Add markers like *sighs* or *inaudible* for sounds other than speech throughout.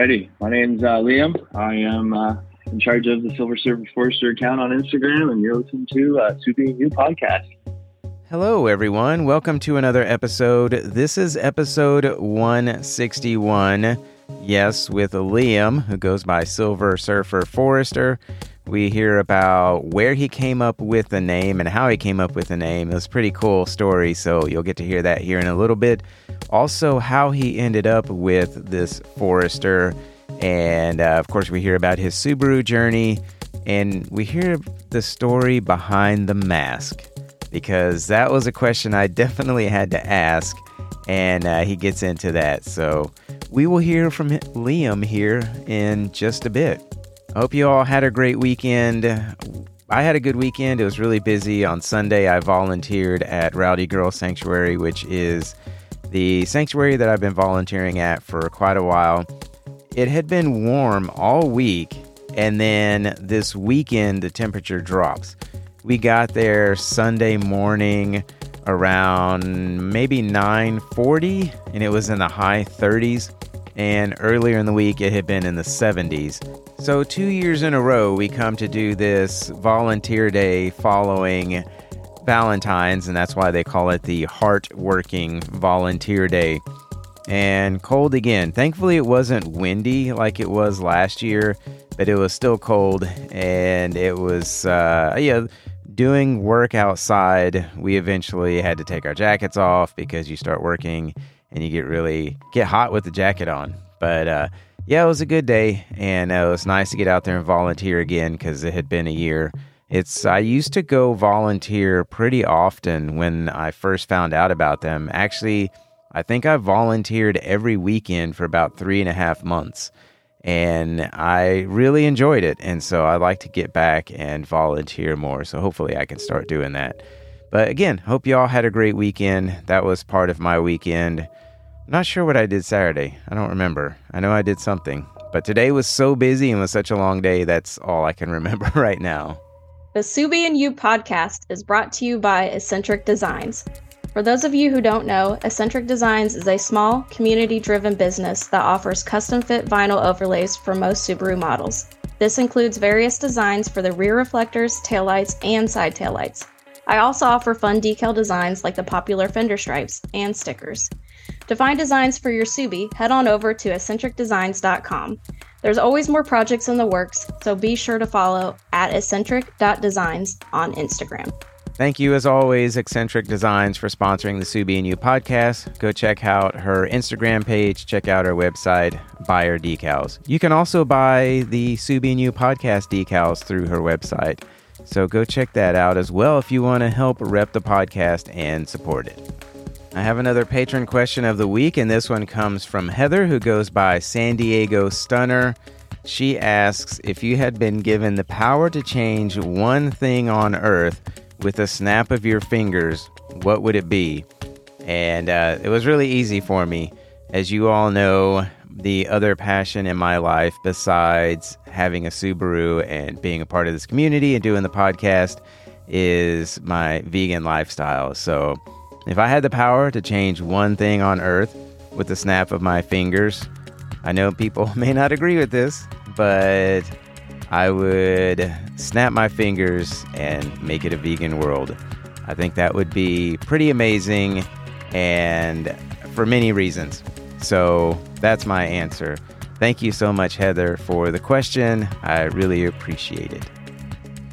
Alrighty, my name's uh, Liam. I am uh, in charge of the Silver Surfer Forester account on Instagram, and you're listening to uh, Subie & You Podcast. Hello, everyone. Welcome to another episode. This is episode 161. Yes, with Liam, who goes by Silver Surfer Forester. We hear about where he came up with the name and how he came up with the name. It was a pretty cool story, so you'll get to hear that here in a little bit. Also, how he ended up with this Forester. And uh, of course, we hear about his Subaru journey. And we hear the story behind the mask because that was a question I definitely had to ask. And uh, he gets into that. So we will hear from Liam here in just a bit. I hope you all had a great weekend. I had a good weekend. It was really busy. On Sunday, I volunteered at Rowdy Girl Sanctuary, which is the sanctuary that I've been volunteering at for quite a while. It had been warm all week, and then this weekend, the temperature drops. We got there Sunday morning around maybe 9:40 and it was in the high 30s and earlier in the week it had been in the 70s. So, two years in a row, we come to do this volunteer day following Valentine's, and that's why they call it the Heart Working Volunteer Day. And cold again. Thankfully, it wasn't windy like it was last year, but it was still cold, and it was, uh, yeah doing work outside, we eventually had to take our jackets off because you start working and you get really get hot with the jacket on. But uh, yeah, it was a good day, and uh, it was nice to get out there and volunteer again because it had been a year. It's I used to go volunteer pretty often when I first found out about them. Actually, I think I volunteered every weekend for about three and a half months, and I really enjoyed it. And so I like to get back and volunteer more. So hopefully I can start doing that. But again, hope you all had a great weekend. That was part of my weekend. Not sure what I did Saturday. I don't remember. I know I did something. But today was so busy and was such a long day, that's all I can *laughs* remember right now. The Subie and You podcast is brought to you by Accentrek Designs. For those of you who don't know, Accentrek Designs is a small, community driven business that offers custom fit vinyl overlays for most Subaru models. This includes various designs for the rear reflectors, taillights, and side taillights. I also offer fun decal designs like the popular fender stripes and stickers. To find designs for your Subie, head on over to accentrekdesigns.com. There's always more projects in the works, so be sure to follow at accentrek.designs on Instagram. Thank you, as always, Accentrek Designs, for sponsoring the Subie and You podcast. Go check out her Instagram page, check out her website, buy her decals. You can also buy the Subie and You podcast decals through her website. So go check that out as well if you want to help rep the podcast and support it. I have another patron question of the week, and this one comes from Heather, who goes by San Diego Stunner. She asks If you had been given the power to change one thing on earth with a snap of your fingers, what would it be? And uh, it was really easy for me. As you all know, the other passion in my life, besides having a Subaru and being a part of this community and doing the podcast, is my vegan lifestyle. So, if I had the power to change one thing on earth with the snap of my fingers, I know people *laughs* may not agree with this, but I would snap my fingers and make it a vegan world. I think that would be pretty amazing and for many reasons. So that's my answer. Thank you so much, Heather, for the question. I really appreciate it.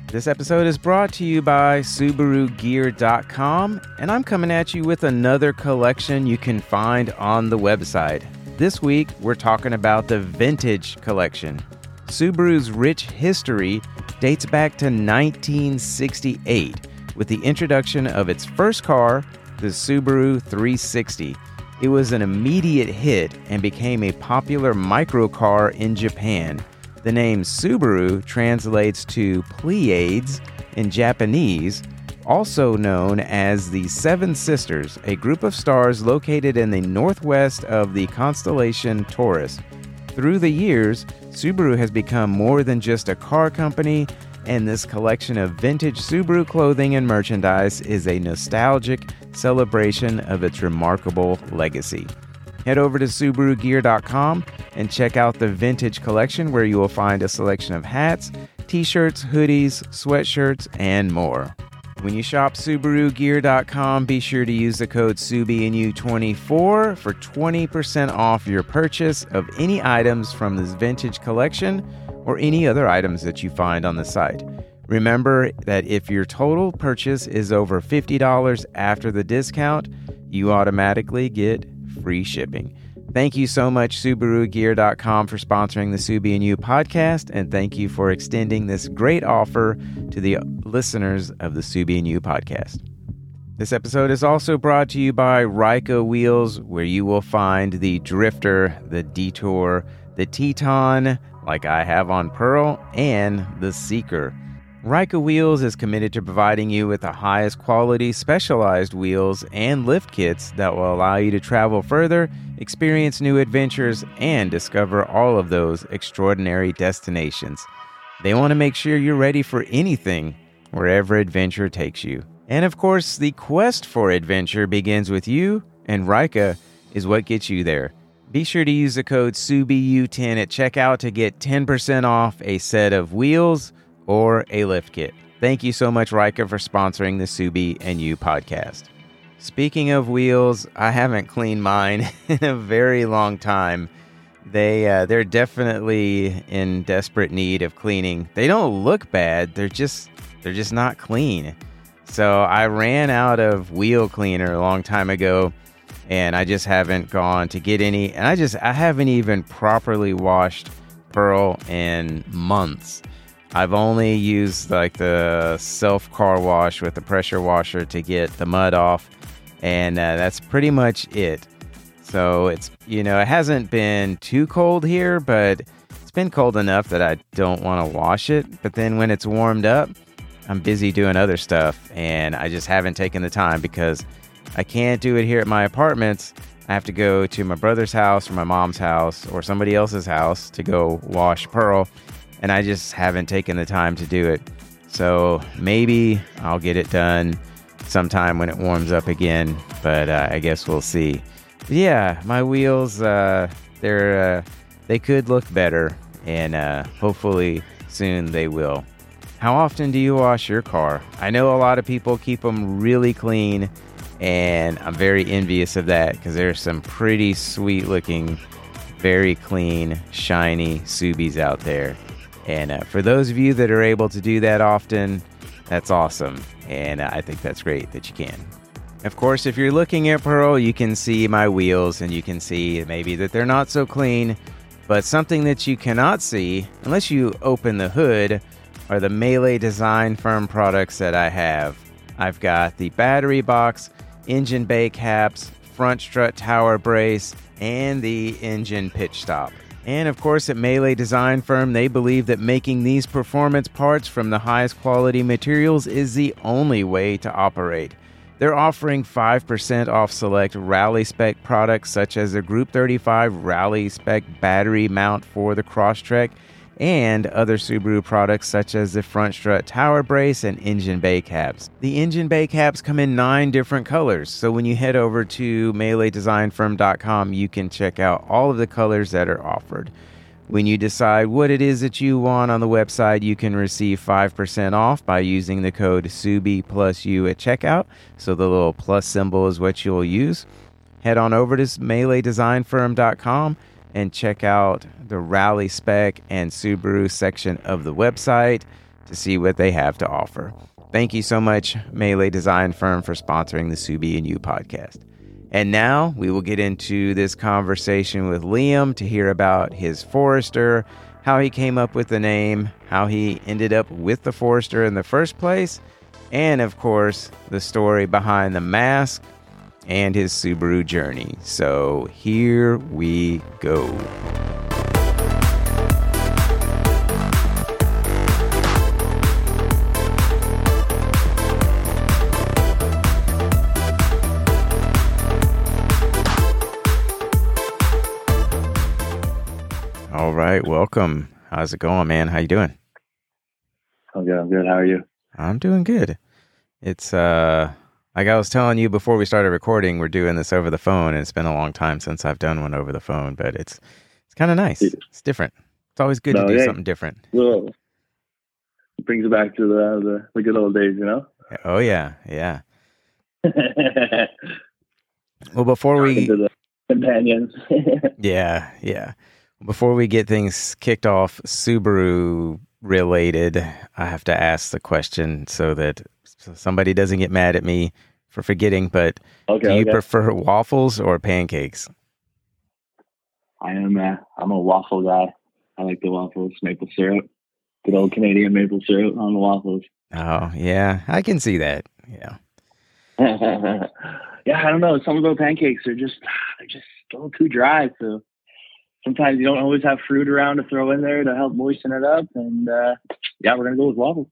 This episode is brought to you by SubaruGear.com, and I'm coming at you with another collection you can find on the website. This week, we're talking about the Vintage Collection. Subaru's rich history dates back to 1968 with the introduction of its first car, the Subaru 360. It was an immediate hit and became a popular microcar in Japan the name Subaru translates to Pleiades in Japanese, also known as the Seven Sisters, a group of stars located in the northwest of the constellation Taurus. Through the years, Subaru has become more than just a car company, and this collection of vintage Subaru clothing and merchandise is a nostalgic celebration of its remarkable legacy. Head over to SubaruGear.com and check out the vintage collection where you will find a selection of hats, t shirts, hoodies, sweatshirts, and more. When you shop SubaruGear.com, be sure to use the code subieandyou24 for 20% off your purchase of any items from this vintage collection or any other items that you find on the site. Remember that if your total purchase is over $50 after the discount, you automatically get free shipping. Thank you so much, SubaruGear.com, for sponsoring the Subie and You podcast, and thank you for extending this great offer to the listeners of the Subie and You podcast. This episode is also brought to you by Reika Wheels, where you will find the Drifter, the Detour, the Teton, like I have on Pearl, and the Seeker. Reika Wheels is committed to providing you with the highest quality specialized wheels and lift kits that will allow you to travel further, experience new adventures, and discover all of those extraordinary destinations. They want to make sure you're ready for anything, wherever adventure takes you. And of course, the quest for adventure begins with you, and Reika is what gets you there. Be sure to use the code SubieYou10 at checkout to get 10% off a set of wheels or a lift kit. Thank you so much, Reika, for sponsoring the Subie and You podcast. Speaking of wheels, I haven't cleaned mine *laughs* in a very long time. They uh, they're definitely in desperate need of cleaning. They don't look bad. They're just they're just not clean. So I ran out of wheel cleaner a long time ago, and I just haven't gone to get any. And I just I haven't even properly washed Pearl in months. I've only used like the self car wash with the pressure washer to get the mud off, and uh, that's pretty much it. So it's, you know, it hasn't been too cold here, but it's been cold enough that I don't want to wash it. But then when it's warmed up, I'm busy doing other stuff, and I just haven't taken the time because I can't do it here at my apartments. I have to go to my brother's house or my mom's house or somebody else's house to go wash Pearl and I just haven't taken the time to do it. So maybe I'll get it done sometime when it warms up again, but uh, I guess we'll see. But yeah, my wheels, uh, they're uh, they could look better, and uh, hopefully soon they will. How often do you wash your car? I know a lot of people keep them really clean, and I'm very envious of that because there's some pretty sweet looking, very clean, shiny Subies out there. And uh, for those of you that are able to do that often, that's awesome. And uh, I think that's great that you can. Of course, if you're looking at Pearl, you can see my wheels and you can see maybe that they're not so clean. But something that you cannot see, unless you open the hood, are the Mele Design Firm products that I have. I've got the battery box, engine bay caps, front strut tower brace, and the engine pitch stop. And of course, at Mele Design Firm, they believe that making these performance parts from the highest quality materials is the only way to operate. They're offering 5% off select Rally Spec products such as the Group 35 Rally Spec battery mount for the Crosstrek and other Subaru products such as the front strut tower brace and engine bay caps. The engine bay caps come in nine different colors, so when you head over to meledesignfirm.com, you can check out all of the colors that are offered. When you decide what it is that you want on the website, you can receive 5% off by using the code SUBI plus U at checkout. So the little plus symbol is what you'll use. Head on over to meledesignfirm.com and check out the Rally Spec and Subaru section of the website to see what they have to offer. Thank you so much, Mele Design Firm, for sponsoring the Subie and You podcast. And now we will get into this conversation with Liam to hear about his Forester, how he came up with the name, how he ended up with the Forester in the first place, and of course, the story behind the mask and his Subaru journey. So here we go. All right, welcome. How's it going, man? How you doing? I'm good. I'm good. How are you? I'm doing good. It's uh Like I was telling you before we started recording, we're doing this over the phone, and it's been a long time since I've done one over the phone, but it's it's kind of nice. It's different. It's always good No, to do yeah. something different. Well, it brings it back to the, the the good old days, you know. Oh yeah, yeah. *laughs* Well, before we companions. *laughs* Yeah, yeah. Before we get things kicked off, Subaru related, I have to ask the question so that somebody doesn't get mad at me for forgetting. But okay. do you okay. prefer waffles or pancakes? I am. Uh, I'm a waffle guy. I like the waffles, maple syrup, good old Canadian maple syrup on the waffles. Oh, yeah, I can see that. Yeah. *laughs* yeah, I don't know. Some of those pancakes are just they're just a little too dry. So sometimes you don't always have fruit around to throw in there to help moisten it up. And uh, yeah, we're gonna go with waffles.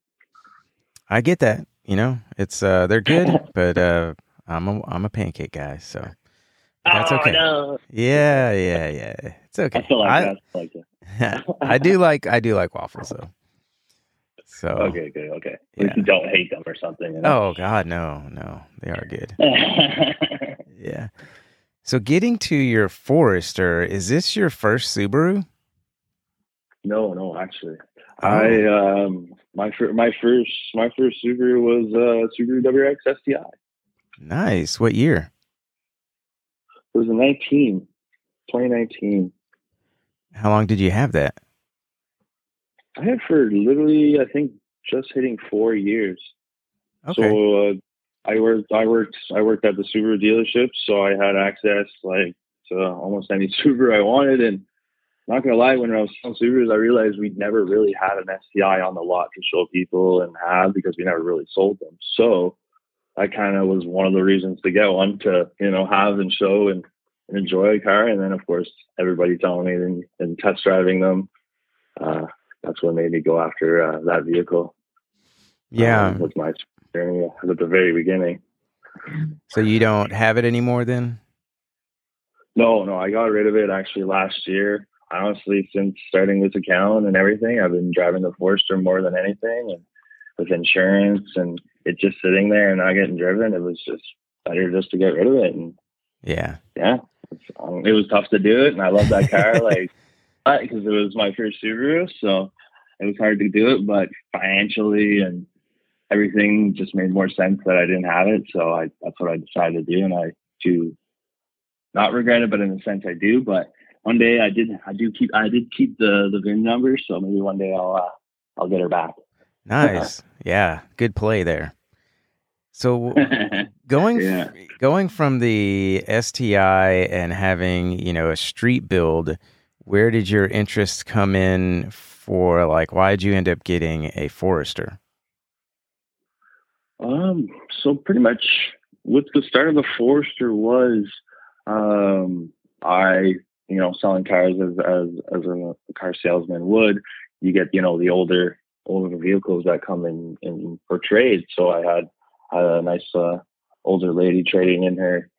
I get that. You know, it's uh they're good, *laughs* but uh I'm a I'm a pancake guy, so that's oh, okay. No. Yeah, yeah, yeah. It's okay. I feel like I, like. *laughs* I do like I do like waffles though. So Okay, good. Okay. Yeah. you don't hate them or something. You know? Oh God, no, no, they are good. *laughs* Yeah. So getting to your Forester, is this your first Subaru? no, no, actually, Oh. I um my fir- my first my first Subaru was uh Subaru WRX STI. Nice. What year? It was a 19, 2019. How long did you have that? I had for literally, I think, just hitting four years. Okay. So uh, I worked, I worked, I worked at the Subaru dealership, so I had access like to almost any *laughs* Subaru I wanted. And not gonna lie, when I was selling Subarus, I realized we'd never really had an STI on the lot to show people and have because we never really sold them. So that kind of was one of the reasons to get one to you know have and show and, and enjoy a car. And then of course everybody telling me and, and test driving them. Uh, that's what made me go after uh, that vehicle. yeah. um, was my journey at the very beginning. so you don't have it anymore then? No, no, I got rid of it actually last year. Honestly, since starting this account and everything, I've been driving the Forester more than anything, and with insurance and it just sitting there and not getting driven, it was just better just to get rid of it. And Yeah. yeah, um, it was tough to do it, and I love that car, *laughs* like because it was my first Subaru, so it was hard to do it. But financially and everything just made more sense that I didn't have it, so I that's what I decided to do, and I do not regret it, but in a sense I do. But one day I did, I do keep, I did keep the the VIN number, so maybe one day I'll uh, I'll get her back. Nice. yeah. Good play there. So *laughs* going Yeah. going from the STI and having you know a street build, where did your interest come in for? Like, why did you end up getting a Forester? Um, so pretty much what the start of the Forester was, um, I, you know, selling cars as, as, as a car salesman would, you get, you know, the older, older vehicles that come in, in for trade. So I had, had a nice, uh, older lady trading in her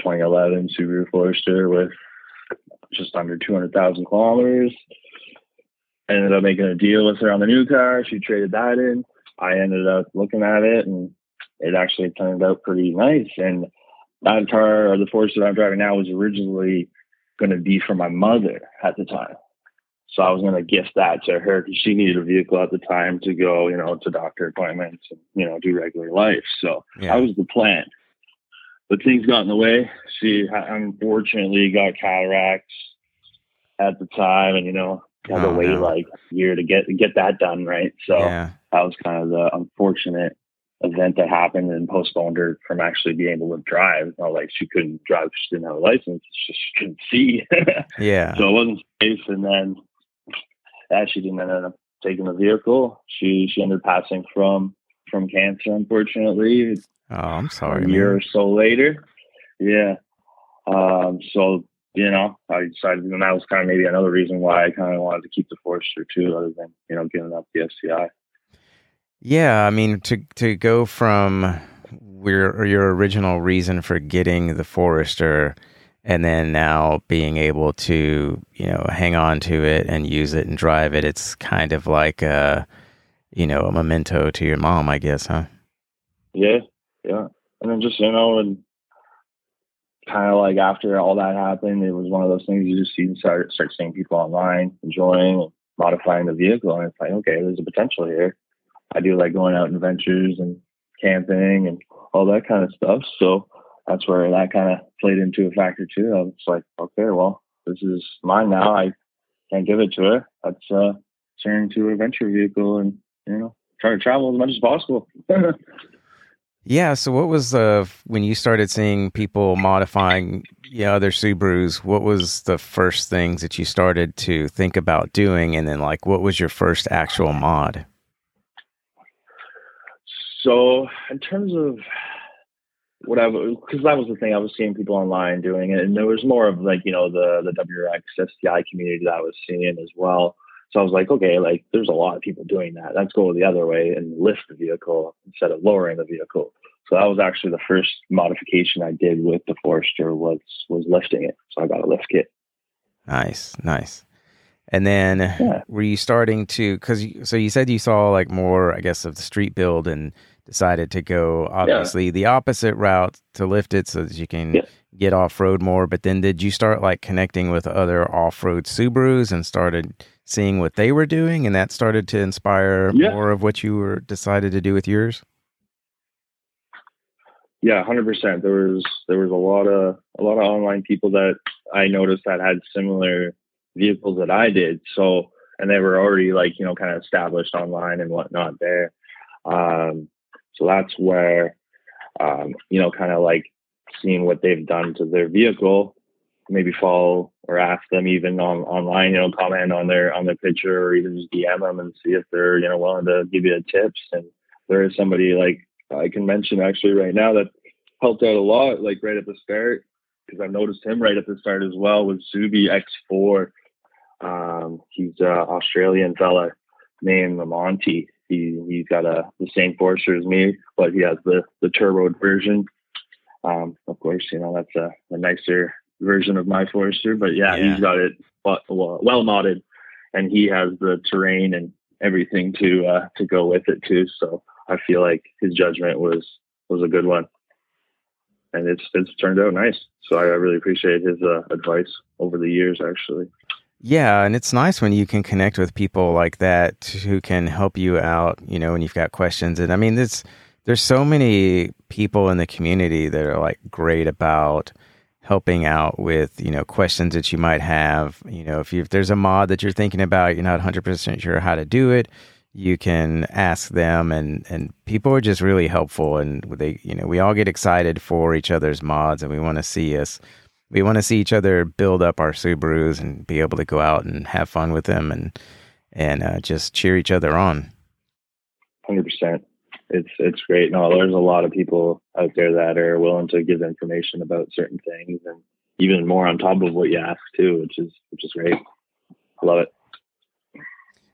2011 Subaru Forester with just under 200,000 kilometers. I ended up making a deal with her on the new car. She traded that in. I ended up looking at it and it actually turned out pretty nice. And that car, or the Forester I'm driving now, was originally going to be for my mother at the time. So I was going to gift that to her because she needed a vehicle at the time to go, you know, to doctor appointments and, you know, do regular life. So Yeah. that was the plan. But things got in the way. She unfortunately got cataracts at the time and, you know, had to Oh, wait no. like a year to get get that done, right? So yeah. that was kind of the unfortunate event that happened and postponed her from actually being able to drive. Not like she couldn't drive, she didn't have a license, it's just she couldn't see. *laughs* Yeah. so it wasn't safe. And then she didn't end up taking the vehicle. She she ended up passing from from cancer, unfortunately, Oh, I'm sorry. a year man. or so later. Yeah. Um, so you know, I decided, and that was kind of maybe another reason why I kind of wanted to keep the Forester too, other than you know giving up the STI. Yeah, I mean to to go from your your original reason for getting the Forester and then now being able to, you know, hang on to it and use it and drive it, it's kind of like a you know, a memento to your mom, I guess, huh? Yeah, yeah. and then just you know, and kind of like after all that happened, it was one of those things you just see start start seeing people online enjoying modifying the vehicle, and it's like okay, there's a potential here. I do like going out in adventures and camping and all that kind of stuff. So that's where that kind of played into a factor too. I was like, okay, well, this is mine now. I can't give it to her. Let's uh, turn into a venture vehicle and you know try to travel as much as possible. *laughs* yeah. So what was the when you started seeing people modifying yeah other Subarus? What was the first things that you started to think about doing, and then like what was your first actual mod? So in terms of what I because that was the thing I was seeing people online doing it, and there was more of like you know the the WRX STI community that I was seeing as well. So I was like, okay, like there's a lot of people doing that. Let's go the other way and lift the vehicle instead of lowering the vehicle. So that was actually the first modification I did with the Forester was was lifting it. So I got a lift kit. Nice, nice. And then yeah. were you starting to because so you said you saw like more I guess of the street build and decided to go obviously yeah. the opposite route to lift it so that you can yeah. get off road more. But then did you start like connecting with other off road Subarus and started seeing what they were doing, and that started to inspire yeah. more of what you were decided to do with yours? Yeah, hundred percent. There was there was a lot of a lot of online people that I noticed that had similar vehicles that I did. So and they were already like you know kind of established online and whatnot there. Um, so that's where, um, you know, kind of like seeing what they've done to their vehicle, maybe follow or ask them even on online, you know, comment on their on their picture or even just DM them and see if they're you know willing to give you tips. And there is somebody like I can mention actually right now that helped out a lot, like right at the start, because I noticed him right at the start as well with Zuby X4. Um, he's an Australian fella named Monty, he he's got a the same Forester as me, but he has the the turbo version. Um, of course, you know that's a, a nicer version of my Forester, but yeah, yeah. he's got it well, well modded, and he has the terrain and everything to uh, to go with it too. So I feel like his judgment was was a good one, and it's it's turned out nice. So I really appreciate his uh, advice over the years, actually. Yeah, and it's nice when you can connect with people like that who can help you out, you know, when you've got questions. And I mean, there's there's so many people in the community that are like great about helping out with, you know, questions that you might have. You know, if you if there's a mod that you're thinking about, you're not 100% sure how to do it, you can ask them and and people are just really helpful and they, you know, we all get excited for each other's mods and we want to see us we want to see each other build up our Subarus and be able to go out and have fun with them and and uh, just cheer each other on. Hundred percent. It's it's great. No, there's a lot of people out there that are willing to give information about certain things and even more on top of what you ask too, which is which is great. I love it.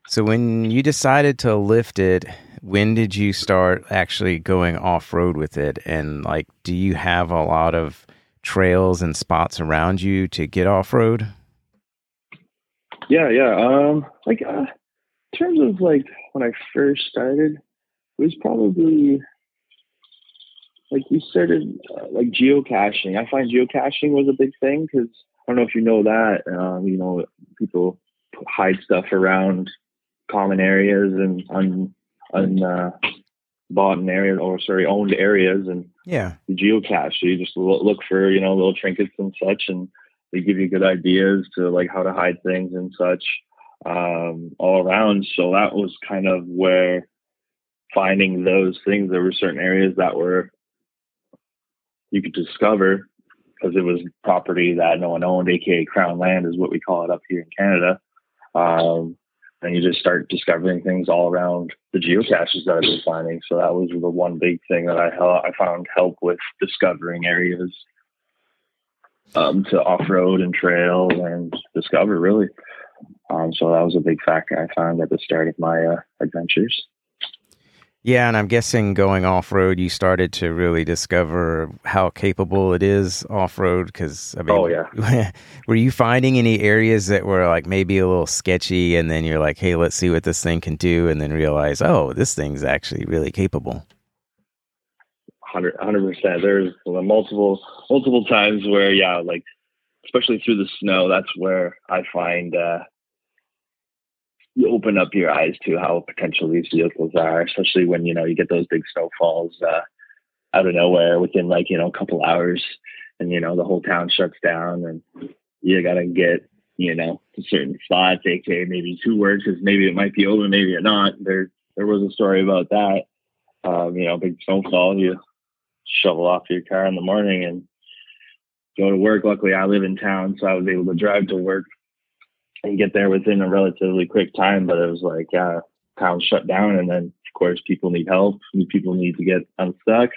So when you decided to lift it, when did you start actually going off road with it? And like, do you have a lot of trails and spots around you to get off road? Yeah, yeah. Um, like uh, in terms of like when I first started, it was probably like we started uh, like geocaching. I find geocaching was a big thing because I don't know if you know that. Um, you know, people hide stuff around common areas and on on uh, bought an area or sorry owned areas and yeah. geocache so you just look for you know little trinkets and such and they give you good ideas to like how to hide things and such um, all around. So that was kind of where finding those things there were certain areas that were you could discover because it was property that no one owned aka crown land is what we call it up here in canada. Um, and you just start discovering things all around the geocaches that I've been finding. So that was the one big thing that I I found help with discovering areas um, to off road and trail and discover really. Um, so that was a big factor I found at the start of my uh, adventures. Yeah, and I'm guessing going off road, you started to really discover how capable it is off road. Because I mean, oh yeah, *laughs* were you finding any areas that were like maybe a little sketchy, and then you're like, hey, let's see what this thing can do, and then realize, oh, this thing's actually really capable. hundred percent. There's multiple multiple times where yeah, like especially through the snow, that's where I find uh, you open up your eyes to how potential these vehicles are, especially when you know you get those big snowfalls uh, out of nowhere within like you know a couple hours, and you know the whole town shuts down, and you gotta get you know to certain spots, aka maybe two words, because maybe it might be open, maybe it not. There there was a story about that. Um, you know, big snowfall, you shovel off your car in the morning and go to work. Luckily, I live in town, so I was able to drive to work and get there within a relatively quick time. But it was like, yeah, town shut down, and then of course people need help. People need to get unstuck.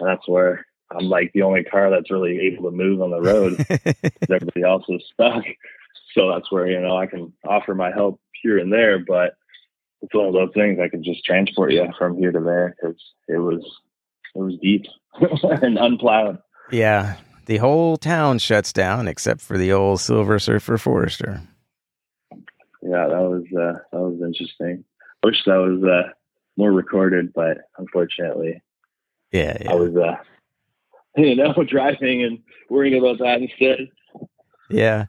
And that's where I'm like the only car that's really able to move on the road. *laughs* everybody else is stuck. So that's where you know I can offer my help here and there, but it's one of those things I can just transport you from here to there because it was it was deep *laughs* and unplowed. Yeah, the whole town shuts down except for the old Silver Surfer Forester. Yeah, that was uh, that was interesting. I wish that was uh, more recorded, but unfortunately, yeah, yeah. I was uh, *laughs* you know driving and worrying about that instead. Yeah.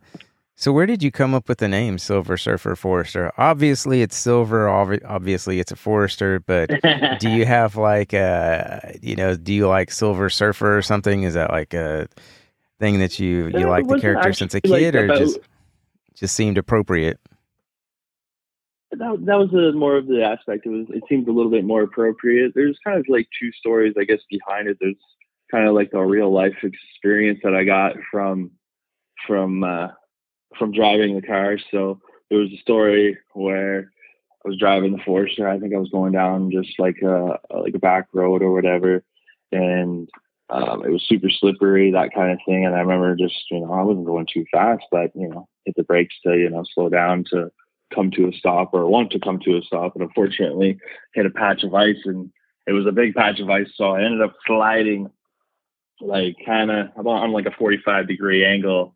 So where did you come up with the name Silver Surfer Forester? Obviously, it's silver. Obviously, it's a Forester. But *laughs* do you have like a, you know, do you like Silver Surfer or something? Is that like a thing that you you like the character since a kid, like or just just seemed appropriate? That, that was a, more of the aspect. It was it seemed a little bit more appropriate. There's kind of like two stories, I guess, behind it. There's kind of like a real life experience that I got from from uh, from driving the car. So there was a story where I was driving the Forester. I think I was going down just like a like a back road or whatever, and um, it was super slippery, that kind of thing. And I remember just you know I wasn't going too fast, but you know hit the brakes to you know slow down to come to a stop or want to come to a stop. And unfortunately, hit a patch of ice, and it was a big patch of ice, so I ended up sliding like kind of on like a 45 degree angle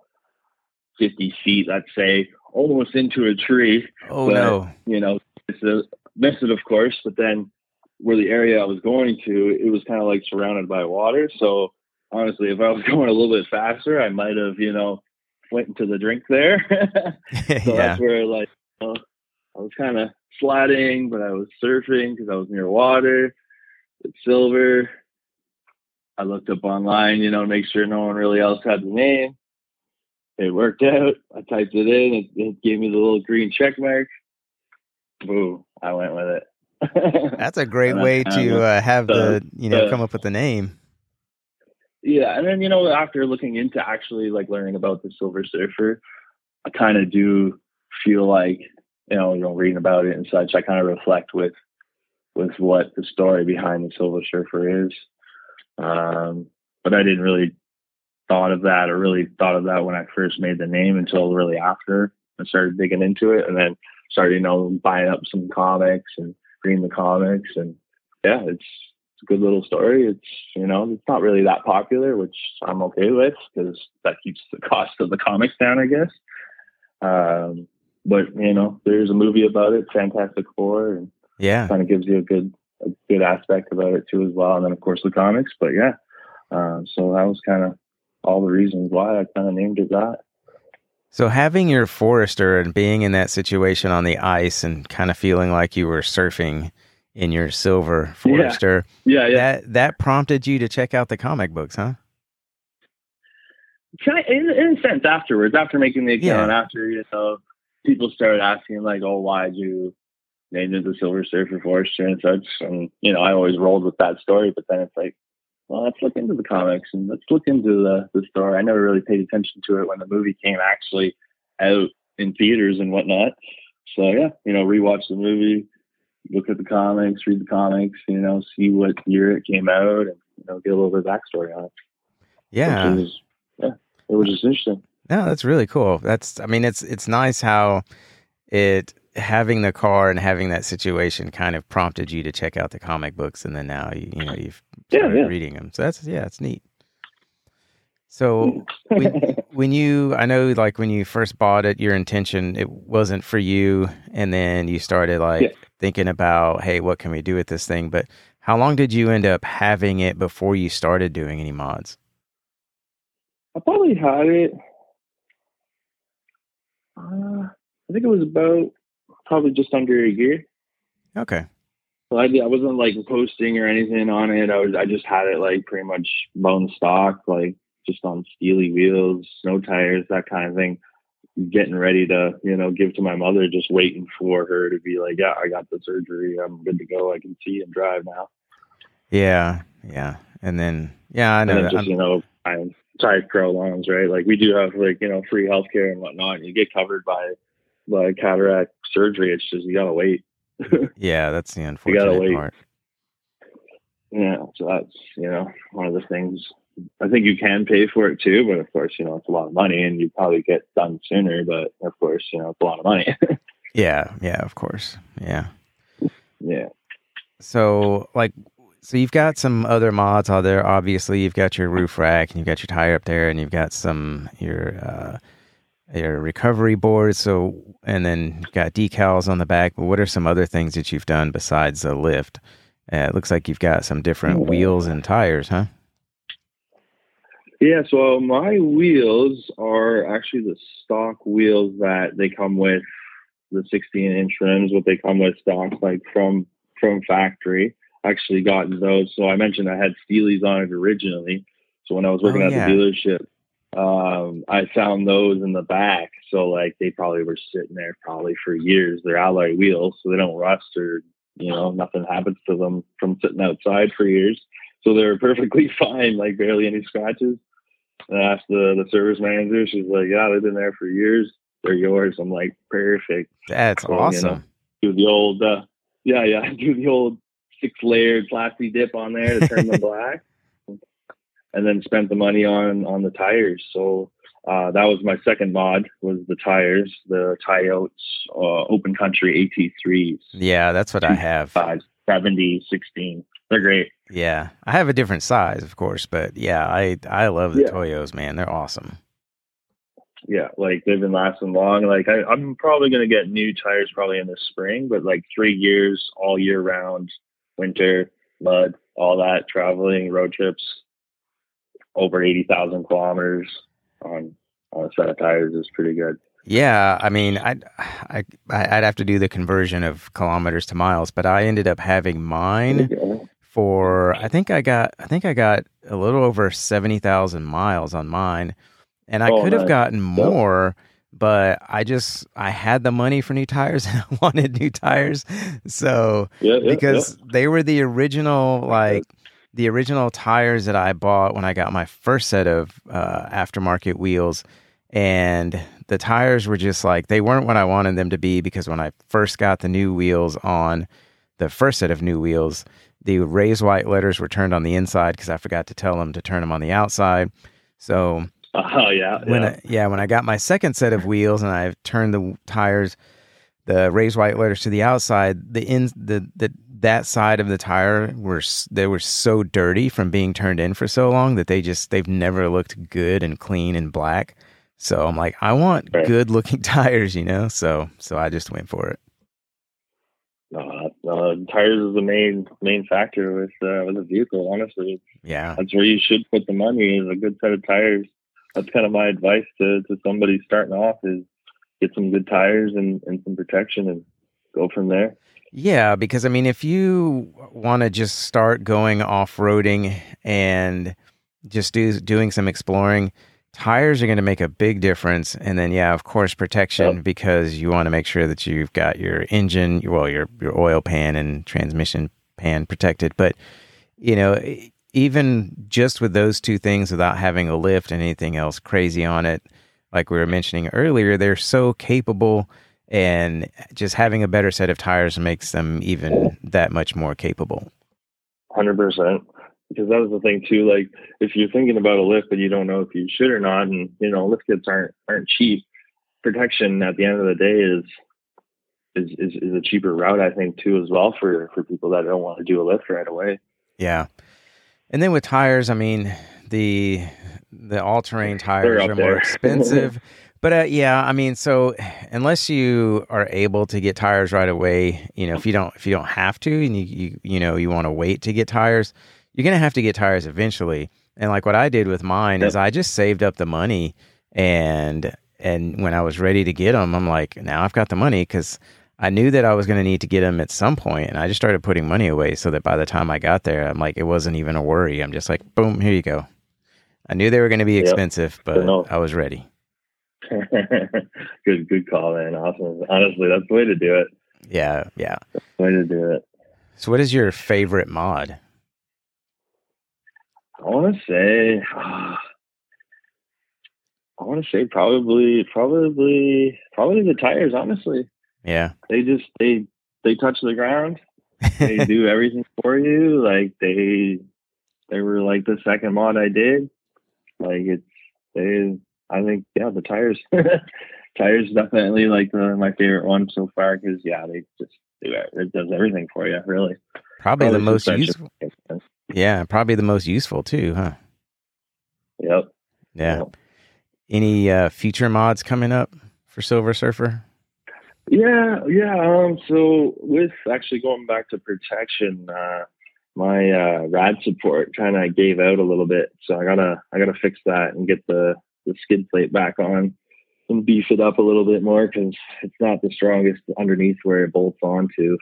50 feet, let's say, almost into a tree. Oh but, no! You know, it's a missed it, of course. But then, where the area I was going to, it was kind of like surrounded by water. So honestly, if I was *laughs* going a little bit faster, I might have, you know, went into the drink there. *laughs* *laughs* so yeah. that's where like you know, I was kind of sliding, but I was surfing because I was near water. It's silver. I looked up online, you know, to make sure no one really else had the name it worked out. I typed it in. It, it gave me the little green check mark. Boom! I went with it. *laughs* That's a great way to uh, have the you know come up with the name. Yeah, and then you know after looking into actually like learning about the Silver Surfer, I kind of do feel like you know you know reading about it and such. I kind of reflect with with what the story behind the Silver Surfer is. Um, but I didn't really thought of that or really thought of that when I first made the name until really after I started digging into it and then started, you know, buying up some comics and reading the comics and yeah, it's, it's a good little story. It's, you know, it's not really that popular, which I'm okay with because that keeps the cost of the comics down, I guess. Um, but you know, there's a movie about it, Fantastic Four, and yeah, kind of gives you a good, a good aspect about it too as well. And then of course the comics, but yeah, uh, so that was kind of all the reasons why I kind of named it that. So having your Forester and being in that situation on the ice and kind of feeling like you were surfing in your silver Forester, yeah, yeah, yeah. that that prompted you to check out the comic books, huh? In, in a sense, afterwards, after making the account, yeah. after you know, people started asking like, "Oh, why'd you name it the Silver Surfer Forester?" and such, and you know, I always rolled with that story. But then it's like, well, let's look into the comics and let's look into the, the story. I never really paid attention to it when the movie came actually out in theaters and whatnot. So yeah, you know, rewatch the movie, look at the comics, read the comics, you know, see what year it came out, and you know, get a little bit of backstory on it. Yeah, was, yeah, it was just interesting. No, that's really cool. That's, I mean, it's it's nice how it having the car and having that situation kind of prompted you to check out the comic books, and then now you you know you've yeah, yeah. reading them. So that's yeah, it's neat. So when, *laughs* when you, I know, like when you first bought it, your intention it wasn't for you, and then you started like yeah. thinking about, hey, what can we do with this thing? But how long did you end up having it before you started doing any mods? I probably had it. Uh, I think it was about probably just under a year. Okay. So I, I wasn't like posting or anything on it. I was I just had it like pretty much bone stock, like just on steely wheels, snow tires, that kind of thing. Getting ready to, you know, give to my mother, just waiting for her to be like, Yeah, I got the surgery. I'm good to go. I can see and drive now. Yeah, yeah. And then yeah, I know. And then just, you know, I try pro loans, right? Like we do have like, you know, free healthcare and whatnot. And you get covered by by cataract surgery. It's just you gotta wait. *laughs* yeah, that's the unfortunate part. Yeah, so that's you know one of the things. I think you can pay for it too, but of course, you know it's a lot of money, and you probably get done sooner. But of course, you know it's a lot of money. *laughs* yeah, yeah, of course, yeah, yeah. So, like, so you've got some other mods out there. Obviously, you've got your roof rack, and you've got your tire up there, and you've got some your uh, your recovery board. So, and then got decals on the back. But what are some other things that you've done besides the lift? Uh, it looks like you've got some different wheels and tires, huh? Yeah, so my wheels are actually the stock wheels that they come with the 16 inch rims, what they come with stock like from from factory. Actually gotten those. So I mentioned I had Steelies on it originally. So when I was working oh, at the dealership, um, I found those in the back. So like they probably were sitting there probably for years. They're alloy wheels, so they don't rust or you know nothing happens to them from sitting outside for years. So they're *laughs* perfectly fine, like barely any scratches. And I asked the the service manager. She's like, "Yeah, they've been there for years. They're yours." I'm like, "Perfect." That's so, awesome. You know, do the old, uh, yeah, yeah, *laughs* do the old six layered plastic dip on there to turn them *laughs* black and then spent the money on on the tires. So uh, that was my second mod was the tires, the Toyo uh, Open Country AT3s. Yeah, that's what I have. Five, 70, 16. They're great. Yeah, I have a different size, of course, but yeah, I I love the yeah. Toyos, man. They're awesome. Yeah, like they've been lasting long. Like I, I'm probably gonna get new tires probably in the spring, but like three years all year round, winter, mud, all that, traveling, road trips, over 80,000 kilometers on, on a set of tires is pretty good. Yeah, I mean, I'd, I, I'd have to do the conversion of kilometers to miles, but I ended up having mine for, I think I got, I think I got a little over 70,000 miles on mine and I oh, could have gotten more, but I just, I had the money for new tires *laughs* and I wanted new tires. So, yeah, yeah, because yeah. they were the original, like, the original tires that I bought when I got my first set of uh, aftermarket wheels, and the tires were just like they weren't what I wanted them to be because when I first got the new wheels on the first set of new wheels, the raised white letters were turned on the inside because I forgot to tell them to turn them on the outside. So, oh yeah, when. I, yeah, when I got my second set of wheels and I turned the tires, the raised white letters to the outside, the in the the that side of the tire were they were so dirty from being turned in for so long that they just they've never looked good and clean and black. So I'm like, I want right. good looking *laughs* tires, you know. So so I just went for it. Uh, uh, tires is the main main factor with uh, with a vehicle. Honestly, yeah, that's where you should put the money. Is a good set of tires. That's kind of my advice to to somebody starting off: is get some good tires and, and some protection, and go from there. Yeah, because I mean, if you want to just start going off roading and just do doing some exploring, tires are going to make a big difference. And then, yeah, of course, protection yep. because you want to make sure that you've got your engine, well, your your oil pan and transmission pan protected. But you know, even just with those two things, without having a lift and anything else crazy on it, like we were mentioning earlier, they're so capable and just having a better set of tires makes them even that much more capable. Hundred percent. Because that was the thing too. Like if you're thinking about a lift but you don't know if you should or not, and you know lift kits aren't aren't cheap. Protection at the end of the day is is is, is a cheaper route, I think, too, as well for for people that don't want to do a lift right away. Yeah, and then with tires, I mean the the all terrain tires are more *laughs* expensive. But uh, yeah, I mean, so unless you are able to get tires right away, you know, if you don't if you don't have to, and you you, you know you want to wait to get tires, you're gonna have to get tires eventually. And like what I did with mine yep. is I just saved up the money, and and when I was ready to get them, I'm like, now I've got the money because I knew that I was going to need to get them at some point, and I just started putting money away so that by the time I got there, I'm like, it wasn't even a worry. I'm just like, boom, here you go. I knew they were going to be expensive, yep. but. I was ready. *laughs* good, good call, man. Awesome. Honestly, that's the way to do it. Yeah, yeah. That's the way to do it. So, what is your favorite mod? I want to say, uh, *sighs* I want to say probably, probably, probably the tires. Honestly, yeah. They just they they touch the ground. They do *laughs* everything for you. Like they they were like the second mod I did. Like it's they I think yeah the tires *laughs* tires definitely like the, my favorite one so far because yeah they just do it. It does everything for you really. Probably, probably the most useful. Yeah, probably the most useful too, huh? Yep. Yeah. Yep. Any uh, future mods coming up for Silver Surfer? Yeah, yeah. Um, so with actually going back to protection, uh, my uh, rad support kind of gave out a little bit, so I gotta I gotta fix that and get the the skid plate back on and beef it up a little bit more because it's not the strongest underneath where it bolts onto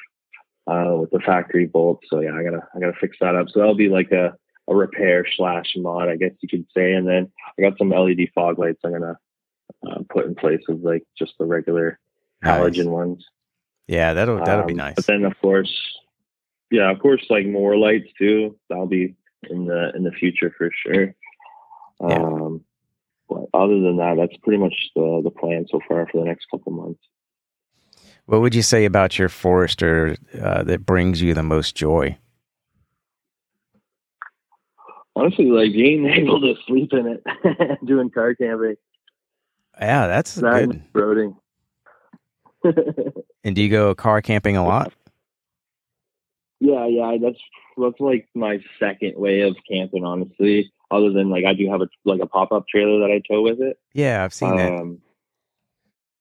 uh, with the factory bolt. So yeah, I gotta I gotta fix that up. So that'll be like a a repair slash mod, I guess you could say. And then I got some LED fog lights I'm gonna uh, put in place of like just the regular halogen ones. Yeah, that'll that'll um, be nice. But then of course, yeah, of course, like more lights too. That'll be in the in the future for sure. Yeah. Um, but other than that, that's pretty much the the plan so far for the next couple months. What would you say about your Forester uh, that brings you the most joy? Honestly, like being *laughs* able to sleep in it, *laughs* doing car camping. Yeah, that's that good. Roading. *laughs* and do you go car camping a lot? Yeah, yeah, that's that's like my second way of camping, honestly. Other than like I do have a like a pop up trailer that I tow with it. Yeah, I've seen um, that.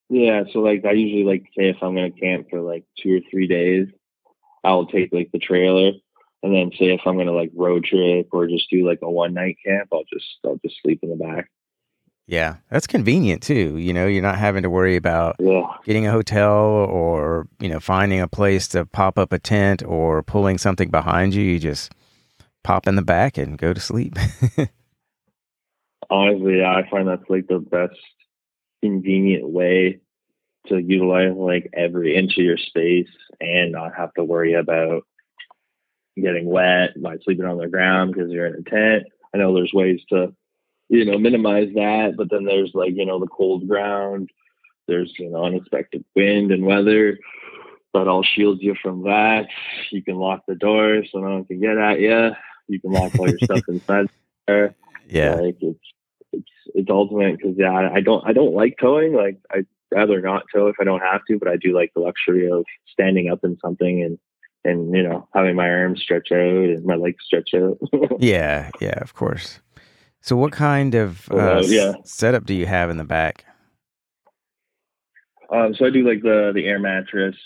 Yeah, so like I usually like say if I'm gonna camp for like two or three days, I'll take like the trailer, and then say if I'm gonna like road trip or just do like a one night camp, I'll just I'll just sleep in the back. Yeah, that's convenient too. You know, you're not having to worry about yeah. getting a hotel or, you know, finding a place to pop up a tent or pulling something behind you. You just pop in the back and go to sleep. *laughs* Honestly, I find that's like the best convenient way to utilize like every inch of your space and not have to worry about getting wet by sleeping on the ground because you're in a tent. I know there's ways to you know, minimize that. But then there's like, you know, the cold ground, there's, you know, unexpected wind and weather. That all shields you from that. You can lock the door so no one can get at you. You can lock all your stuff inside *laughs* there. Yeah, like it's it's it's ultimate because yeah, I, I don't I don't like towing. Like I'd rather not tow if I don't have to, but I do like the luxury of standing up in something and and you know having my arms stretch out and my legs stretch out. *laughs* yeah, yeah, of course. So, what kind of uh, uh, yeah. setup do you have in the back? Um, so I do like the the air mattress,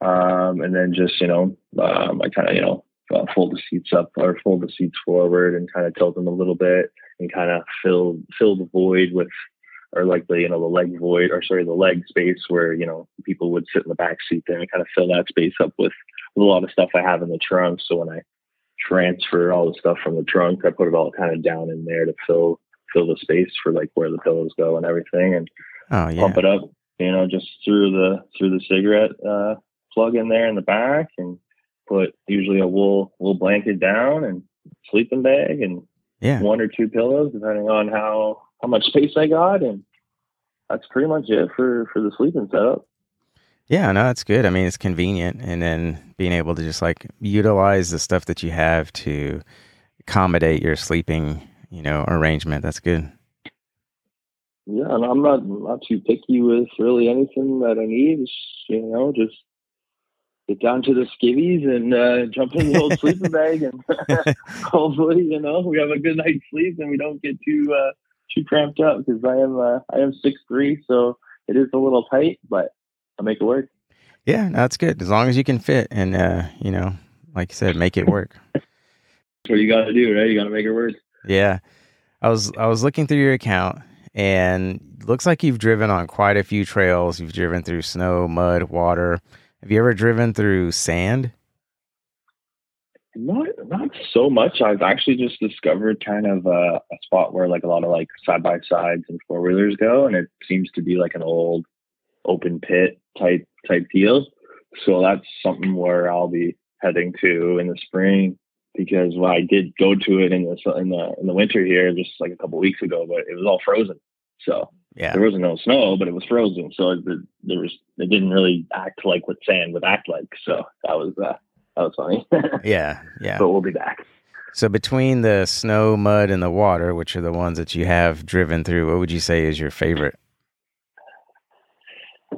um, and then just you know um, I kind of you know uh, fold the seats up or fold the seats forward and kind of tilt them a little bit and kind of fill fill the void with or like the you know the leg void or sorry the leg space where you know people would sit in the back seat there and kind of fill that space up with, with a lot of stuff I have in the trunk. So when I transfer all the stuff from the trunk. I put it all kind of down in there to fill fill the space for like where the pillows go and everything, and oh, yeah. pump it up. You know, just through the through the cigarette uh, plug in there in the back, and put usually a wool wool blanket down and sleeping bag and yeah. one or two pillows depending on how how much space I got, and that's pretty much it for for the sleeping setup. Yeah, no, that's good. I mean, it's convenient, and then being able to just like utilize the stuff that you have to accommodate your sleeping, you know, arrangement. That's good. Yeah, and I'm not not too picky with really anything that I need. you know, just get down to the skivvies and uh, jump in the old *laughs* sleeping bag, and *laughs* hopefully, you know, we have a good night's sleep and we don't get too uh, too cramped up because I am uh, I am six three, so it is a little tight, but I'll make it work. Yeah, that's good. As long as you can fit and uh, you know, like you said, make it work. *laughs* that's what you got to do, right? You got to make it work. Yeah, I was I was looking through your account, and looks like you've driven on quite a few trails. You've driven through snow, mud, water. Have you ever driven through sand? Not not so much. I've actually just discovered kind of a, a spot where like a lot of like side by sides and four wheelers go, and it seems to be like an old open pit type type deal. So that's something where I'll be heading to in the spring because well, I did go to it in the in the in the winter here just like a couple weeks ago, but it was all frozen. So Yeah. there wasn't no snow, but it was frozen. So it, there was it didn't really act like what sand would act like. So that was uh, that was funny. *laughs* Yeah. Yeah. but we'll be back. So between the snow, mud, and the water, which are the ones that you have driven through, what would you say is your favorite?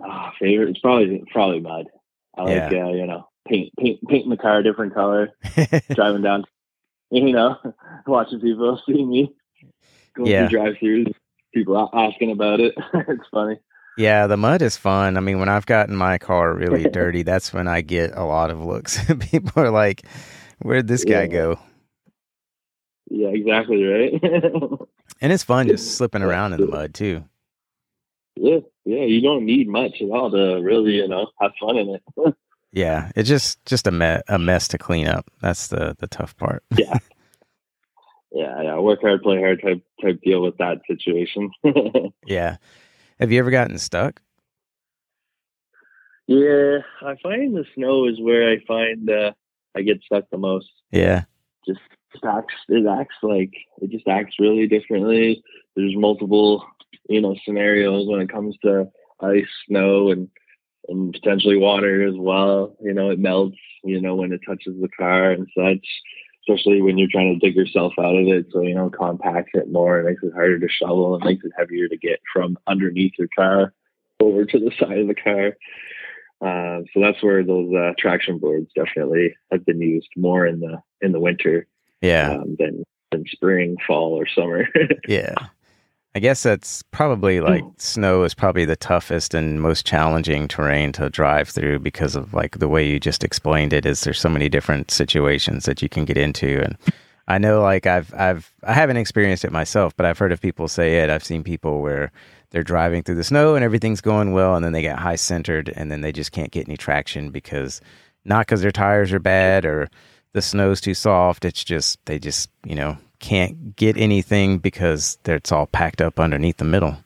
Ah, favorite? It's probably probably mud. I like uh, you know paint paint painting the car a different color, *laughs* driving down, you know, *laughs* watching people see me going Yeah. through drive-throughs, people asking about it. *laughs* it's funny. yeah, the mud is fun. I mean, when I've gotten my car really *laughs* dirty, that's when I get a lot of looks. *laughs* People are like, "Where'd this guy Yeah. go?" Yeah, exactly right. And it's fun just slipping around in the mud too. yeah, yeah. You don't need much at all to really, you know, have fun in it. Yeah, it's just just a me- a mess to clean up. That's the the tough part. yeah, yeah, yeah. Work hard, play hard type type deal with that situation. *laughs* Yeah. Have you ever gotten stuck? yeah, I find the snow is where I find uh, I get stuck the most. Yeah. just acts it acts like it just acts really differently. There's multiple, you know, scenarios when it comes to ice, snow and and potentially water as well. You know, it melts, you know, when it touches the car and such. Especially when you're trying to dig yourself out of it. So, you know, compacts it more, it makes it harder to shovel, it makes it heavier to get from underneath your car over to the side of the car. Uh, so that's where those uh, traction boards definitely have been used more in the in the winter Yeah. um, than than spring, fall, or summer. *laughs* Yeah. I guess that's probably like snow is probably the toughest and most challenging terrain to drive through because of like the way you just explained it is there's so many different situations that you can get into and I know like I've I've I haven't experienced it myself, but I've heard of people say it. I've seen people where they're driving through the snow and everything's going well and then they get high centered and then they just can't get any traction because not because their tires are bad or the snow's too soft. It's just they just, you know, can't get anything because it's all packed up underneath the middle.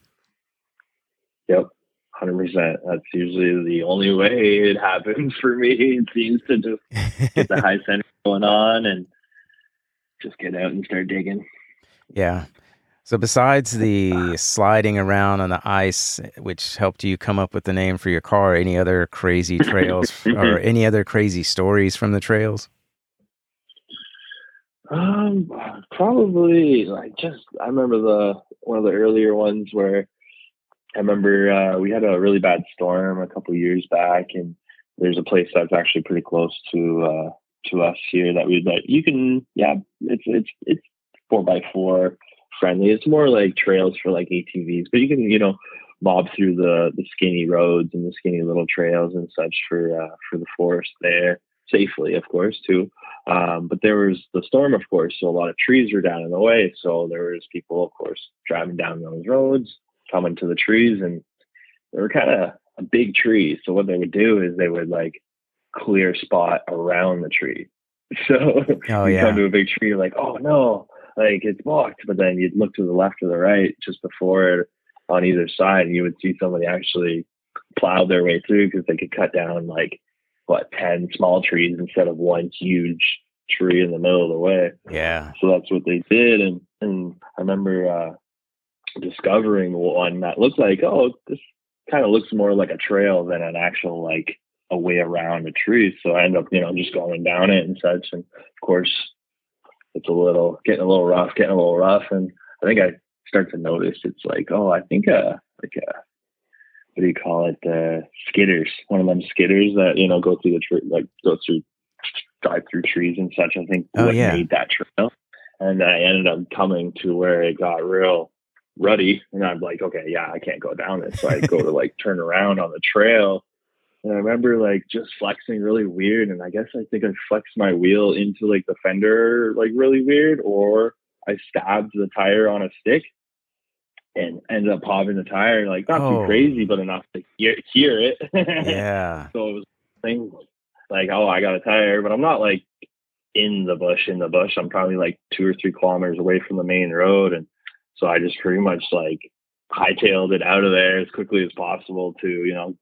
yep, hundred percent. That's usually the only way it happens for me. It seems to just *laughs* get the high center going on and just get out and start digging. yeah. So besides the sliding around on the ice, which helped you come up with the name for your car, any other crazy trails *laughs* or any other crazy stories from the trails? Um, probably like just I remember the one of the earlier ones where I remember uh, we had a really bad storm a couple years back, and there's a place that's actually pretty close to uh, to us here that we that you can yeah it's it's it's four by four friendly. It's more like trails for like ATVs, but you can you know mob through the the skinny roads and the skinny little trails and such for uh, for the forest there safely, of course, too. Um, but there was the storm, of course, so a lot of trees were down in the way. So there was people, of course, driving down those roads, coming to the trees, and they were kind of a big tree. So what they would do is they would like clear spot around the tree. *laughs* So Oh, you yeah. come to a big tree, you're like, oh no, like it's blocked. But then you'd look to the left or the right, just before it, on either side, and you would see somebody actually plow their way through because they could cut down like what ten small trees instead of one huge tree in the middle of the way. Yeah. So that's what they did, and and I remember uh, discovering one that looked like oh this kind of looks more like a trail than an actual like a way around a tree. So I end up you know just going down it and such, and of course it's a little getting a little rough, getting a little rough, and I think I start to notice it's like oh I think uh like a what do you call it uh skidders one of them skidders that you know go through the tree like go through drive through trees and such. I think Oh, what yeah. made that trail. And I ended up coming to where it got real, ruddy, and I'm like, okay, yeah, I can't go down this. So I go to like turn around on the trail, and I remember like just flexing really weird, and I guess I think I flexed my wheel into like the fender like really weird, or I stabbed the tire on a stick and ended up popping the tire, like not Oh. too crazy, but enough to hear, hear it. *laughs* Yeah. so it was things like, oh, I got a tire, but I'm not like in the bush, in the bush. I'm probably like two or three kilometers away from the main road. And so I just pretty much like hightailed it out of there as quickly as possible to, you know,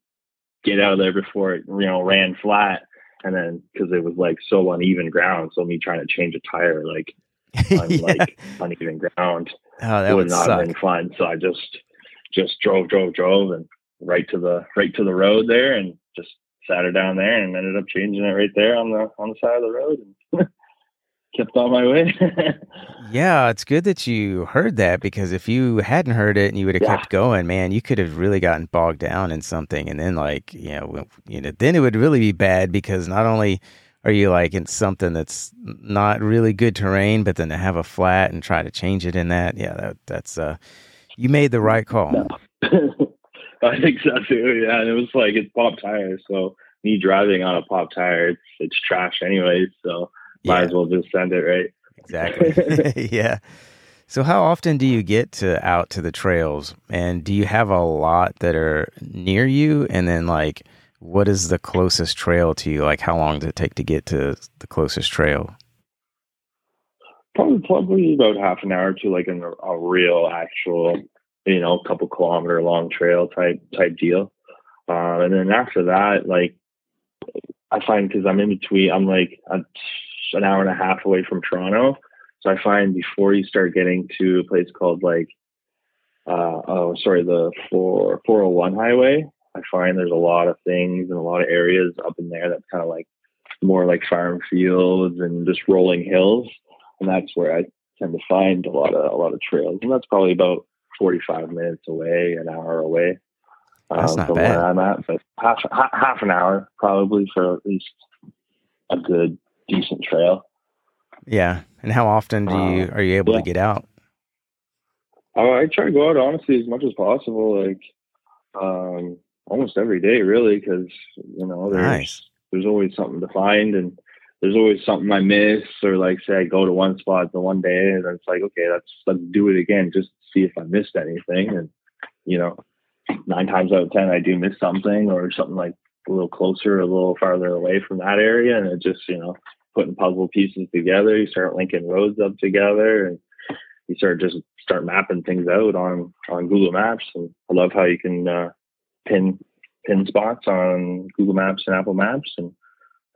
get out of there before it, you know, ran flat. And then because it was like so uneven ground, so me trying to change a tire like *laughs* on yeah. like uneven ground oh, that would would not suck. have been fun. So I just just drove, drove, drove, and right to the right to the road there, and just sat her down there, and ended up changing it right there on the on the side of the road, and *laughs* kept on my way. *laughs* Yeah, it's good that you heard that because if you hadn't heard it and you would have Yeah. kept going, man, you could have really gotten bogged down in something, and then like you know, you know, then it would really be bad because not only are you like in something that's not really good terrain, but then to have a flat and try to change it in that, yeah, that that's uh, you made the right call. No. I think so too. Yeah, and it was like it's pop tires, so me driving on a pop tire, it's it's trash anyway. So might Yeah, as well just send it right. exactly. *laughs* yeah. So how often do you get to out to the trails and do you have a lot that are near you and then like what is the closest trail to you? Like how long does it take to get to the closest trail? Probably probably about half an hour to like an, a real actual, you know, couple kilometer long trail type type deal. Uh, and then after that, like I find because I'm in between, I'm like a, an hour and a half away from Toronto. So I find before you start getting to a place called like, uh, oh, sorry, the four, 401 highway, I find there's a lot of things and a lot of areas up in there that's kind of like more like farm fields and just rolling hills. And that's where I tend to find a lot of, a lot of trails. And that's probably about 45 minutes away, an hour away. That's um, not from bad. where I'm at, but half, half half an hour probably for at least a good decent trail. Yeah. And how often do you Uh, are you able yeah. to get out? Uh, I try to go out honestly as much as possible, like um, almost every day, really, because you know there's Nice. there's always something to find, and there's always something I miss, or like say I go to one spot the one day, and it's like okay, let's let's do it again, just to see if I missed anything, and you know, nine times out of ten I do miss something, or something like a little closer, a little farther away from that area, and it just you know putting puzzle pieces together, you start linking roads up together, and you start just start mapping things out on on Google Maps, and I love how you can uh, pin pin spots on Google Maps and Apple Maps, and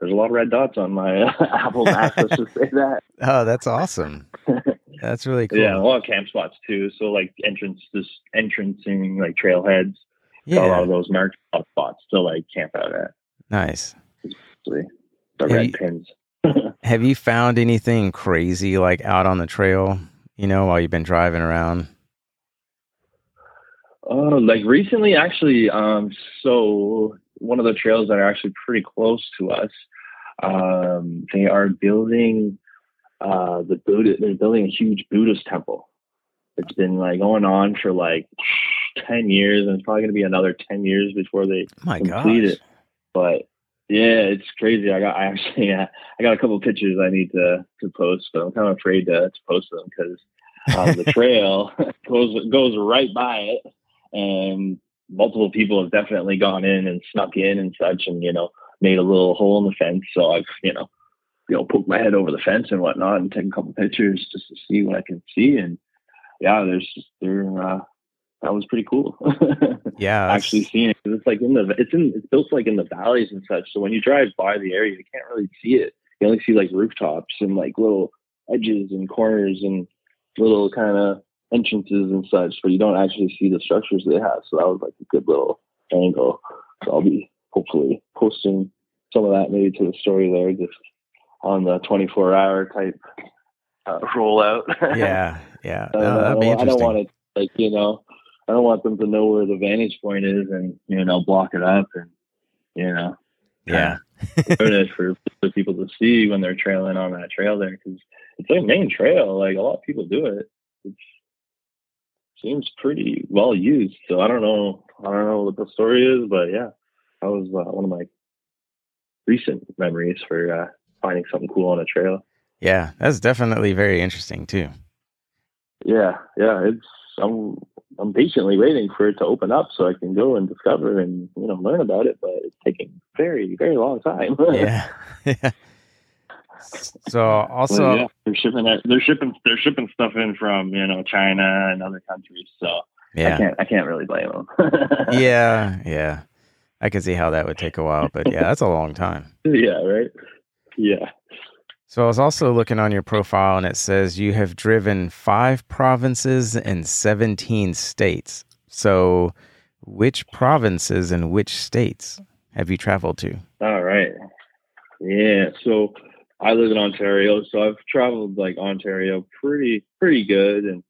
there's a lot of red dots on my uh, *laughs* Apple Maps. Let's just say that. *laughs* Oh, that's awesome. *laughs* That's really cool. Yeah, a lot of camp spots too. So like entrance, this entrancing like trailheads, got a lot of those marked spots to like camp out at. Nice. The Have red you- pins. Have you found anything crazy like out on the trail, you know, while you've been driving around? Oh, like recently, actually. Um, so one of the trails that are actually pretty close to us, um, they are building uh, the Buddha. They're building a huge Buddhist temple. It's been like going on for like ten years, and it's probably going to be another ten years before they my complete gosh. it. But yeah, it's crazy. I got I actually uh, *laughs* I got a couple of pictures I need to to post, but I'm kind of afraid to, to post them because um, the *laughs* trail *laughs* goes goes right by it, and multiple people have definitely gone in and snuck in and such, and you know made a little hole in the fence. So I've you know you know poked my head over the fence and whatnot and taken a couple pictures just to see what I can see. And yeah, there's there uh, that was pretty cool. *laughs* Yeah. actually seeing it 'cause it's like in the it's in it's built like in the valleys and such. So when you drive by the area, you can't really see it. You only see like rooftops and like little edges and corners and little kind of entrances and such, but you don't actually see the structures they have. So that was like a good little angle. So I'll be hopefully posting some of that maybe to the story there, just on the 24 hour type uh, rollout. *laughs* yeah. Yeah. Uh, No, that'd be I don't want to like you know, I don't want them to know where the vantage point is and you know block it up and you know yeah. it *laughs* for for people to see when they're trailing on that trail there because it's a main trail. Like a lot of people do it. It's seems pretty well used. So I don't know, I don't know what the story is, but yeah, that was uh, one of my recent memories for uh, finding something cool on a trail. Yeah, that's definitely very interesting too. Yeah, yeah, it's I'm I'm patiently waiting for it to open up so I can go and discover and you know learn about it, but it's taking very very long time. *laughs* yeah. *laughs* yeah. So also, well, yeah, they're shipping that, they're shipping they're shipping stuff in from you know China and other countries. So yeah, I can't I can't really blame them. *laughs* yeah, yeah, I can see how that would take a while, but yeah, that's a long time. Yeah, right. Yeah. So I was also looking on your profile, and it says you have driven five provinces and seventeen states. So, which provinces and which states have you traveled to? All right. Yeah. So I live in Ontario, so I've traveled like Ontario pretty pretty good, and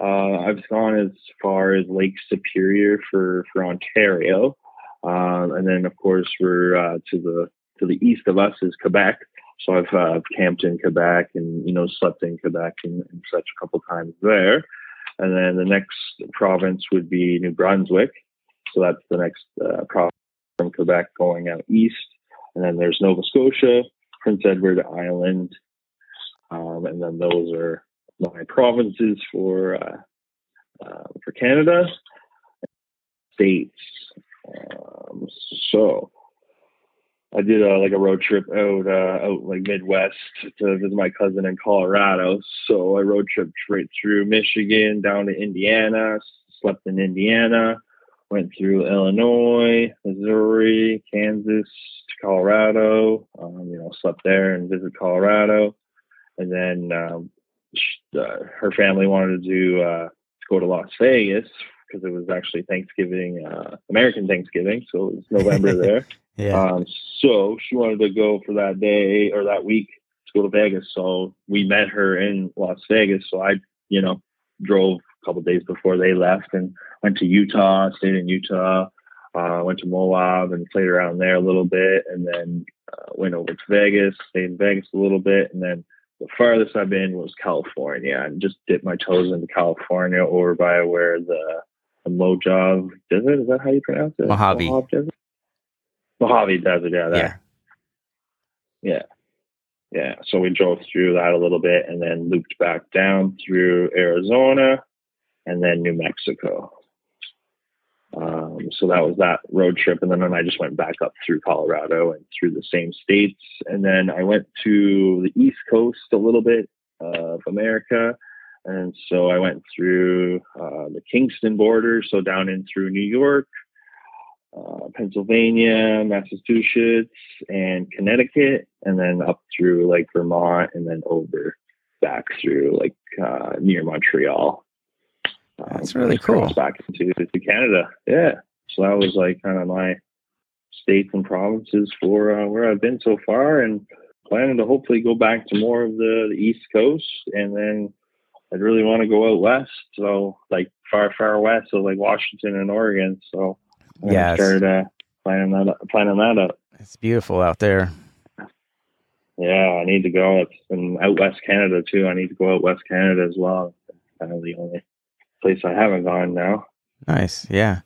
uh, I've gone as far as Lake Superior for for Ontario, uh, and then of course we're uh, to the to the east of us is Quebec. So I've uh, camped in Quebec and you know slept in Quebec and, and such a couple times there, and then the next province would be New Brunswick. So that's the next uh, province from Quebec going out east, and then there's Nova Scotia, Prince Edward Island, um, and then those are my provinces for uh, uh, for Canada. States. Um, so I did a, like a road trip out uh, out like Midwest to visit my cousin in Colorado. So I road tripped right through Michigan down to Indiana, slept in Indiana, went through Illinois, Missouri, Kansas, Colorado. Um, you know, slept there and visited Colorado, and then um, she, uh, her family wanted to do, uh, to go to Las Vegas because it was actually Thanksgiving, uh, American Thanksgiving, so it was November *laughs* there. yeah. Um, so she wanted to go for that day or that week to go to Vegas. So we met her in Las Vegas. So I, you know, drove a couple days before they left and went to Utah, stayed in Utah, uh, went to Moab and played around there a little bit, and then uh, went over to Vegas, stayed in Vegas a little bit, and then the farthest I've been was California. and just dipped my toes into California over by where the, the Mojave Desert is that how you pronounce it? Mojave. Mojave Desert. Mojave Desert, yeah, that. Yeah. yeah. Yeah. So we drove through that a little bit and then looped back down through Arizona and then New Mexico. Um, so that was that road trip. And then I just went back up through Colorado and through the same states. And then I went to the East Coast a little bit of America. And so I went through uh, the Kingston border, so down in through New York, uh, Pennsylvania, Massachusetts, and Connecticut, and then up through like Vermont, and then over back through like uh, near Montreal. That's um, really cool. Back into to Canada, yeah. So that was like kind of my states and provinces for uh, where I've been so far, and planning to hopefully go back to more of the, the East Coast, and then I'd really want to go out west, so like far, far west, so like Washington and Oregon. So yeah, started uh, planning that planning that out. It's beautiful out there. Yeah, I need to go. It's in out west Canada too. I need to go out west Canada as well. kind of the only place I haven't gone now. Nice. Yeah.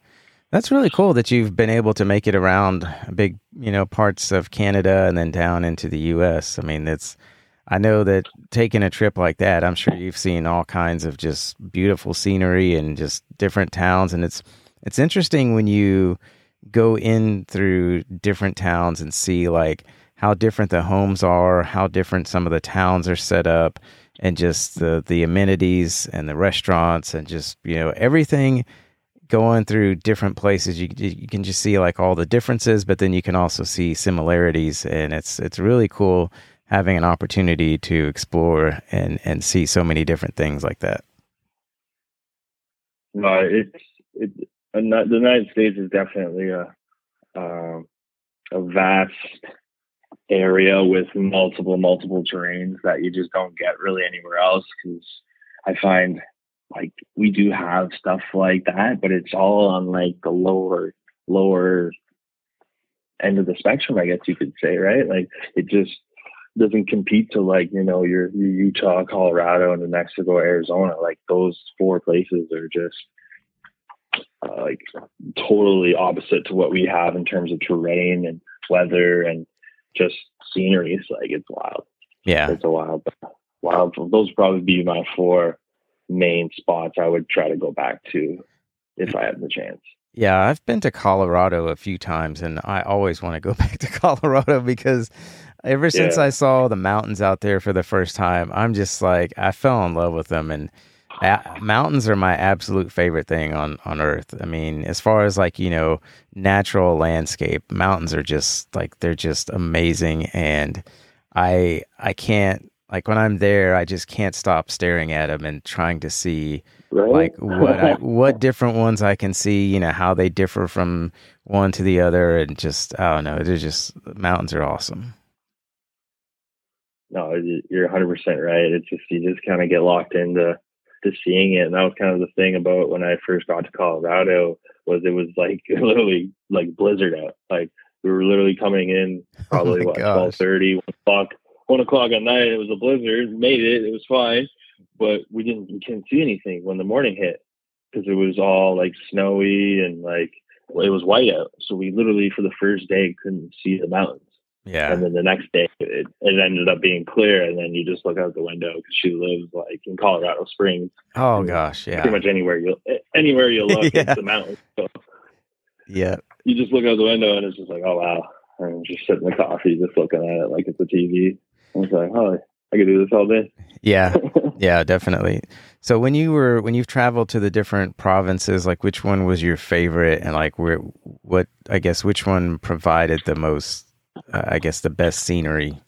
That's really cool that you've been able to make it around big, you know, parts of Canada and then down into the US. I mean, it's I know that taking a trip like that, I'm sure you've seen all kinds of just beautiful scenery and just different towns and it's it's interesting when you go in through different towns and see like how different the homes are, how different some of the towns are set up and just the the amenities and the restaurants and just you know everything going through different places. You you can just see like all the differences but then you can also see similarities and it's it's really cool having an opportunity to explore and and see so many different things like that. No it's it, the united states is definitely a um, a vast area with multiple multiple terrains that you just don't get really anywhere else because i find like we do have stuff like that but it's all on like the lower lower end of the spectrum i guess you could say right like it just doesn't compete to like you know your, your Utah, Colorado, and New Mexico, Arizona. Like those four places are just uh, like totally opposite to what we have in terms of terrain and weather and just scenery. It's like it's wild. Yeah, it's a wild, wild. Those would probably be my four main spots I would try to go back to if I had the chance. Yeah, I've been to Colorado a few times, and I always want to go *laughs* back to Colorado because ever since yeah. I saw the mountains out there for the first time, I'm just like I fell in love with them, and mountains are my absolute favorite thing on on earth. I mean, as far as like you know, natural landscape, mountains are just like they're just amazing, and I I can't like when I'm there, I just can't stop staring at them and trying to see right? like what I, *laughs* what different ones I can see. You know how they differ from one to the other, and just I don't know. They're just mountains are awesome. No, you're 100 percent right. It's just you just kind of get locked into to seeing it, and that was kind of the thing about when I first got to Colorado was it was like *laughs* literally like blizzard out. Like we were literally coming in *laughs* oh probably oh what 12:30, 1 o'clock one o'clock at night. It was a blizzard. Made it. It was fine, but we didn't we couldn't see anything when the morning hit because it was all like snowy and like it was white out. So we literally for the first day couldn't see the mountains. Yeah. And then the next day it, it ended up being clear, and then you just look out the window because she lives like in Colorado Springs. Oh gosh, yeah. Pretty much anywhere you anywhere you look, *laughs* yeah. it's the mountains. So yeah. You just look out the window and it's just like, oh wow. And I'm just sitting in the coffee, just looking at it like it's a TV. I was like, oh, I could do this all day. Yeah, *laughs* yeah, definitely. So when you were when you've traveled to the different provinces, like which one was your favorite, and like where what I guess which one provided the most, uh, I guess the best scenery.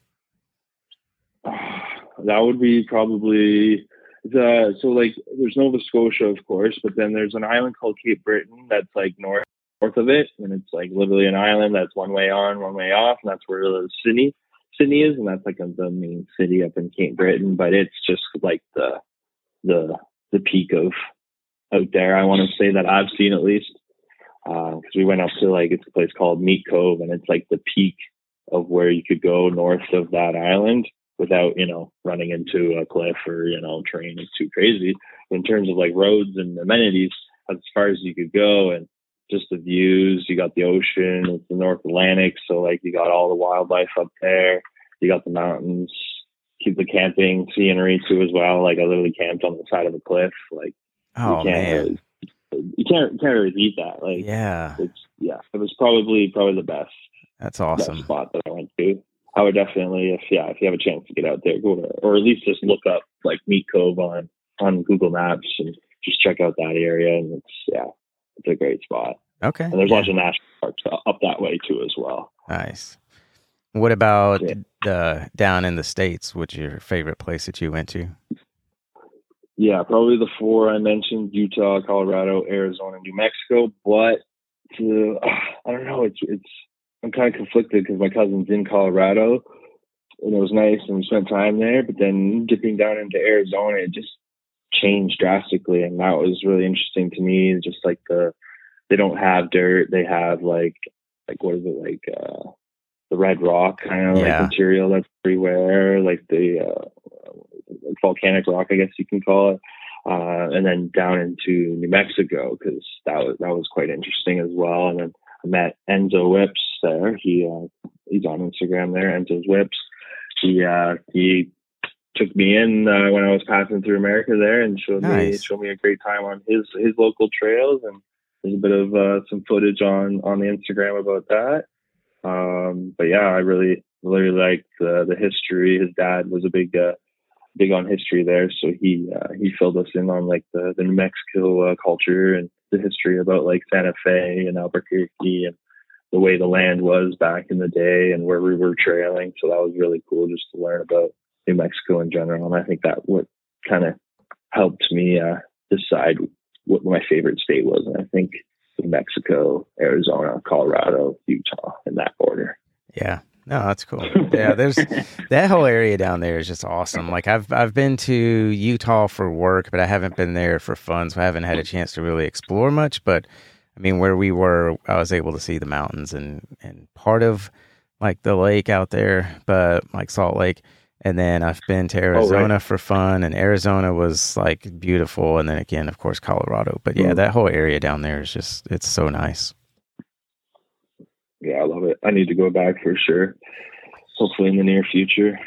That would be probably the so like there's Nova Scotia, of course, but then there's an island called Cape Breton that's like north north of it, and it's like literally an island that's one way on, one way off, and that's where the Sydney Sydney is, and that's like a, the main city up in Cape Breton. But it's just like the the the peak of out there. I want to say that I've seen at least because uh, we went up to like it's a place called Meat Cove, and it's like the peak of where you could go north of that island without you know running into a cliff or you know train is too crazy. In terms of like roads and amenities, as far as you could go, and just the views. You got the ocean, it's the North Atlantic, so like you got all the wildlife up there. You got the mountains, keep the camping scenery too as well. Like I literally camped on the side of a cliff. Like oh you can't man, really, you can't can't really beat that. Like yeah, it's yeah, it was probably probably the best. That's awesome best spot that I went to. I would definitely, if yeah, if you have a chance to get out there, go to, or at least just look up like Meat Cove on on Google Maps and just check out that area. And it's yeah, it's a great spot. Okay. And there's yeah. lots of national parks up that way too as well. Nice. What about yeah. uh, down in the states? What's your favorite place that you went to? Yeah, probably the four I mentioned: Utah, Colorado, Arizona, New Mexico. But to, uh, *sighs* I don't know. It's it's I'm kind of conflicted because my cousin's in Colorado, and it was nice and we spent time there. But then dipping down into Arizona, it just changed drastically, and that was really interesting to me. Just like the they don't have dirt. They have like like what is it like uh the red rock kind of yeah. like material that's everywhere, like the uh, volcanic rock, I guess you can call it. Uh, and then down into New Mexico because that was that was quite interesting as well. And then I met Enzo Whips there. He uh, he's on Instagram there. Enzo's Whips. He uh, he took me in uh, when I was passing through America there and showed nice. me showed me a great time on his his local trails and there's a bit of uh, some footage on on the Instagram about that. Um, but yeah, I really really liked uh, the history. His dad was a big uh, big on history there, so he uh, he filled us in on like the the New Mexico uh, culture and the history about like Santa Fe and Albuquerque and the way the land was back in the day and where we were trailing. So that was really cool just to learn about New Mexico in general. And I think that what kind of helped me uh, decide what my favorite state was. And I think New Mexico, Arizona, Colorado, Utah in that order. Yeah. No, that's cool. Yeah, there's *laughs* that whole area down there is just awesome. Like I've I've been to Utah for work, but I haven't been there for fun, so I haven't had a chance to really explore much. But I mean, where we were, I was able to see the mountains and and part of like the lake out there, but like Salt Lake. And then I've been to Arizona oh, right. for fun, and Arizona was like beautiful. And then again, of course, Colorado. But yeah, mm. that whole area down there is just, it's so nice. Yeah, I love it. I need to go back for sure. Hopefully in the near future.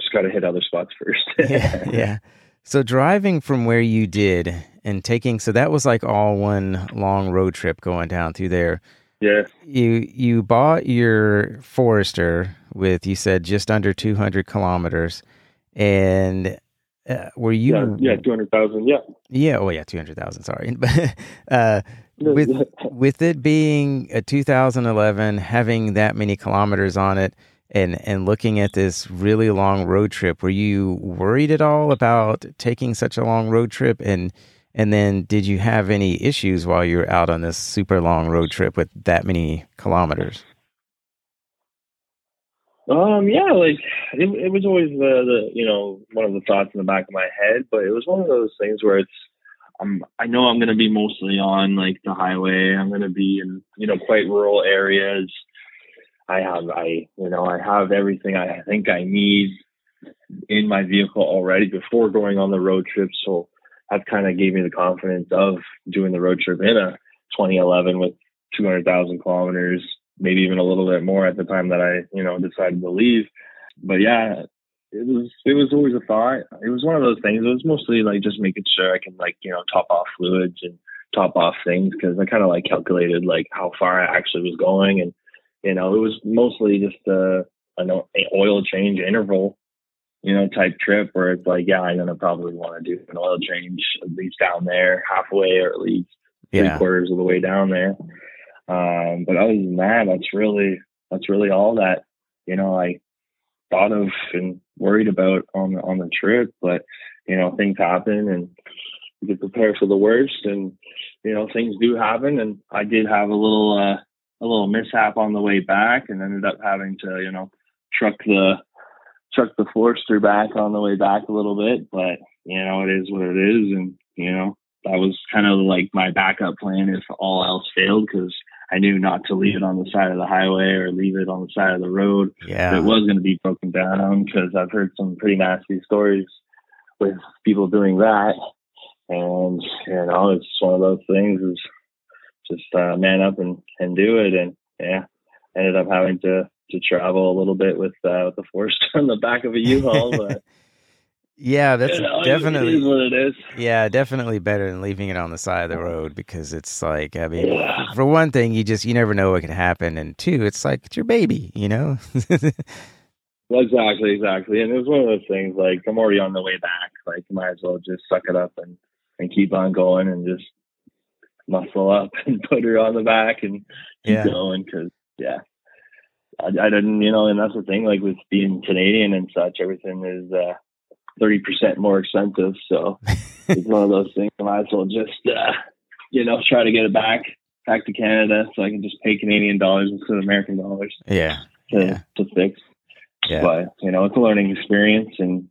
Just got to hit other spots first. *laughs* yeah, yeah. So driving from where you did and taking, so that was like all one long road trip going down through there. Yeah. You you bought your Forester with you said just under 200 kilometers, and uh, were you? Yeah, yeah 200,000. Yeah. Yeah. Oh, yeah, 200,000. Sorry, *laughs* uh, with with it being a 2011, having that many kilometers on it, and and looking at this really long road trip, were you worried at all about taking such a long road trip and? And then, did you have any issues while you were out on this super long road trip with that many kilometers? Um, yeah, like it, it was always the, the, you know, one of the thoughts in the back of my head, but it was one of those things where it's, I'm, I know I'm going to be mostly on like the highway. I'm going to be in, you know, quite rural areas. I have, I, you know, I have everything I think I need in my vehicle already before going on the road trip. So that kind of gave me the confidence of doing the road trip in a 2011 with 200,000 kilometers, maybe even a little bit more at the time that I, you know, decided to leave. But yeah, it was it was always a thought. It was one of those things. It was mostly like just making sure I can like you know top off fluids and top off things because I kind of like calculated like how far I actually was going, and you know it was mostly just a an oil change interval you know, type trip where it's like, yeah, I'm gonna probably want to do an oil change at least down there, halfway or at least yeah. three quarters of the way down there. Um, but other than that, that's really that's really all that you know I thought of and worried about on the on the trip. But you know, things happen and you get prepared for the worst, and you know, things do happen. And I did have a little uh, a little mishap on the way back, and ended up having to you know truck the truck the Forester back on the way back a little bit, but you know, it is what it is. And, you know, that was kind of like my backup plan if all else failed because I knew not to leave it on the side of the highway or leave it on the side of the road. Yeah. It was going to be broken down because I've heard some pretty nasty stories with people doing that. And, you know, it's one of those things is just uh, man up and, and do it. And yeah, ended up having to to travel a little bit with uh, with the Forester *laughs* on the back of a U-Haul. But *laughs* yeah, that's *laughs* you know, definitely what it is. Yeah, definitely better than leaving it on the side of the road because it's like I mean, yeah. for one thing, you just you never know what can happen, and two, it's like it's your baby, you know. exactly, exactly, and it was one of those things like I'm already on the way back, like might as well just suck it up and and keep on going and just muscle up *laughs* and put her on the back and keep yeah. going because yeah I, I didn't, you know, and that's the thing, like with being Canadian and such, everything is uh, 30% more expensive. So *laughs* it's one of those things. I might as well just, uh, you know, try to get it back, back to Canada so I can just pay Canadian dollars instead of American dollars. Yeah. To, yeah. to fix. Yeah. But, you know, it's a learning experience and,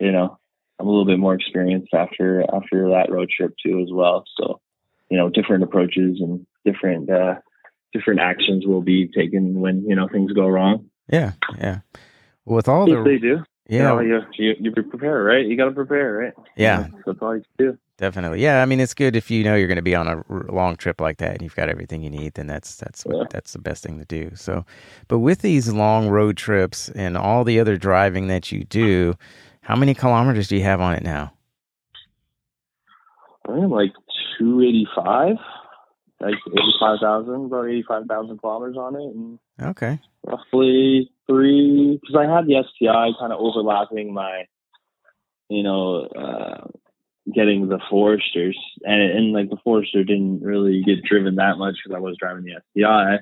you know, I'm a little bit more experienced after, after that road trip too as well. So, you know, different approaches and different, uh, different actions will be taken when you know things go wrong. Yeah, yeah. With all the they do, yeah, you, know, you, you you prepare, right? You got to prepare, right? Yeah, that's all you do. Definitely, yeah. I mean, it's good if you know you're going to be on a long trip like that and you've got everything you need. Then that's that's what, yeah. that's the best thing to do. So, but with these long road trips and all the other driving that you do, how many kilometers do you have on it now? I'm like two eighty five like 85,000, about 85,000 kilometers on it. And okay. Roughly three, because I had the STI kind of overlapping my, you know, uh, getting the Foresters. And, and like the Forester didn't really get driven that much because I was driving the STI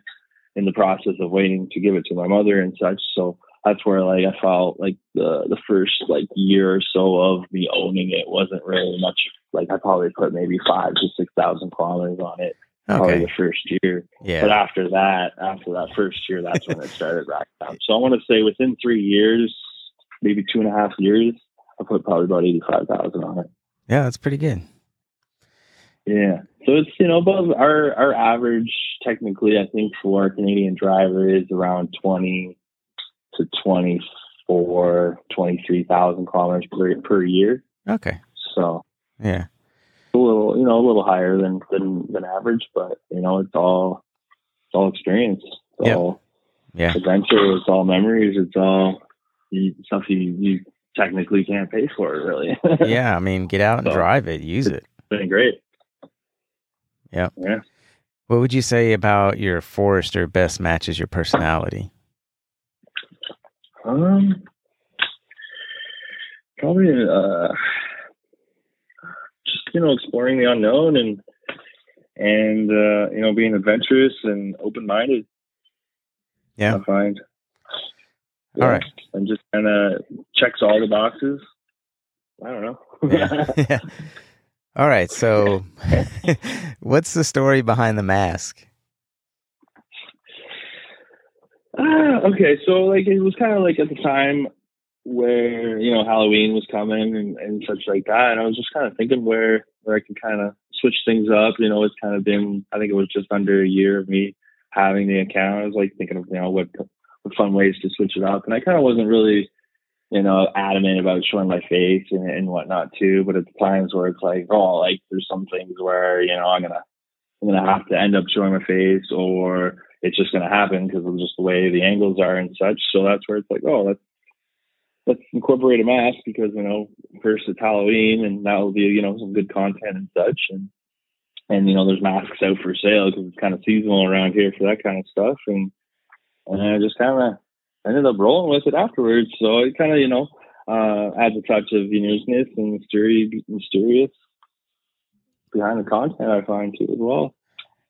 in the process of waiting to give it to my mother and such. So that's where like I felt like the the first like year or so of me owning it wasn't really much like I probably put maybe five to six thousand kilometers on it okay. probably the first year. Yeah. But after that, after that first year, that's when it started racking down. So I want to say within three years, maybe two and a half years, I put probably about eighty five thousand on it. Yeah, that's pretty good. Yeah. So it's you know above our our average technically I think for a Canadian driver is around twenty to 24, 23,000 kilometers per per year. Okay. So Yeah. a little you know a little higher than than than average, but you know it's all it's all experience. It's Yep. all Yeah. adventure. It's all memories. It's all you, stuff you you technically can't pay for. Really. *laughs* Yeah. I mean, get out and So- drive it, use it. been great. Yeah. Yeah. What would you say about your Forester best matches your personality? Um, probably uh, just you know exploring the unknown and and uh, you know being adventurous and open minded. Yeah. I find. All right. and just kind of checks all the boxes. I don't know. Yeah. yeah. *laughs* *laughs* All right. So, *laughs* what's the story behind the mask? Ah, okay, so like it was kind of like at the time where you know Halloween was coming and, and such like that, and I was just kind of thinking where where I could kind of switch things up. You know, it's kind of been I think it was just under a year of me having the account. I was like thinking of you know what what fun ways to switch it up, and I kind of wasn't really you know adamant about showing my face and, and whatnot too. But at the times where it's like oh like there's some things where you know I'm gonna I'm gonna have to end up showing my face or it's just going to happen because of just the way the angles are and such. So that's where it's like, oh, let's let's incorporate a mask because you know first it's Halloween and that will be you know some good content and such and and you know there's masks out for sale because it's kind of seasonal around here for that kind of stuff and and I just kind of ended up rolling with it afterwards. So it kind of you know uh, adds a touch of uniqueness and mysterious mysterious behind the content I find too as well.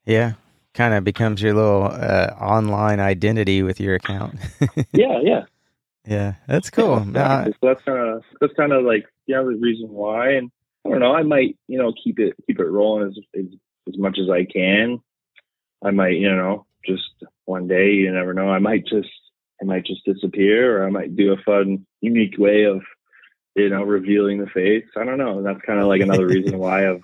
Yeah. Kind of becomes your little uh, online identity with your account. *laughs* Yeah, yeah. yeah. That's cool. Yeah, exactly. so that's kind of that's kind of like the other reason why, and I don't know. I might you know keep it keep it rolling as as, as much as I can. I might you know just one day you never know. I might just I might just disappear, or I might do a fun, unique way of you know revealing the face. I don't know. And that's kind of like another reason *laughs* why I've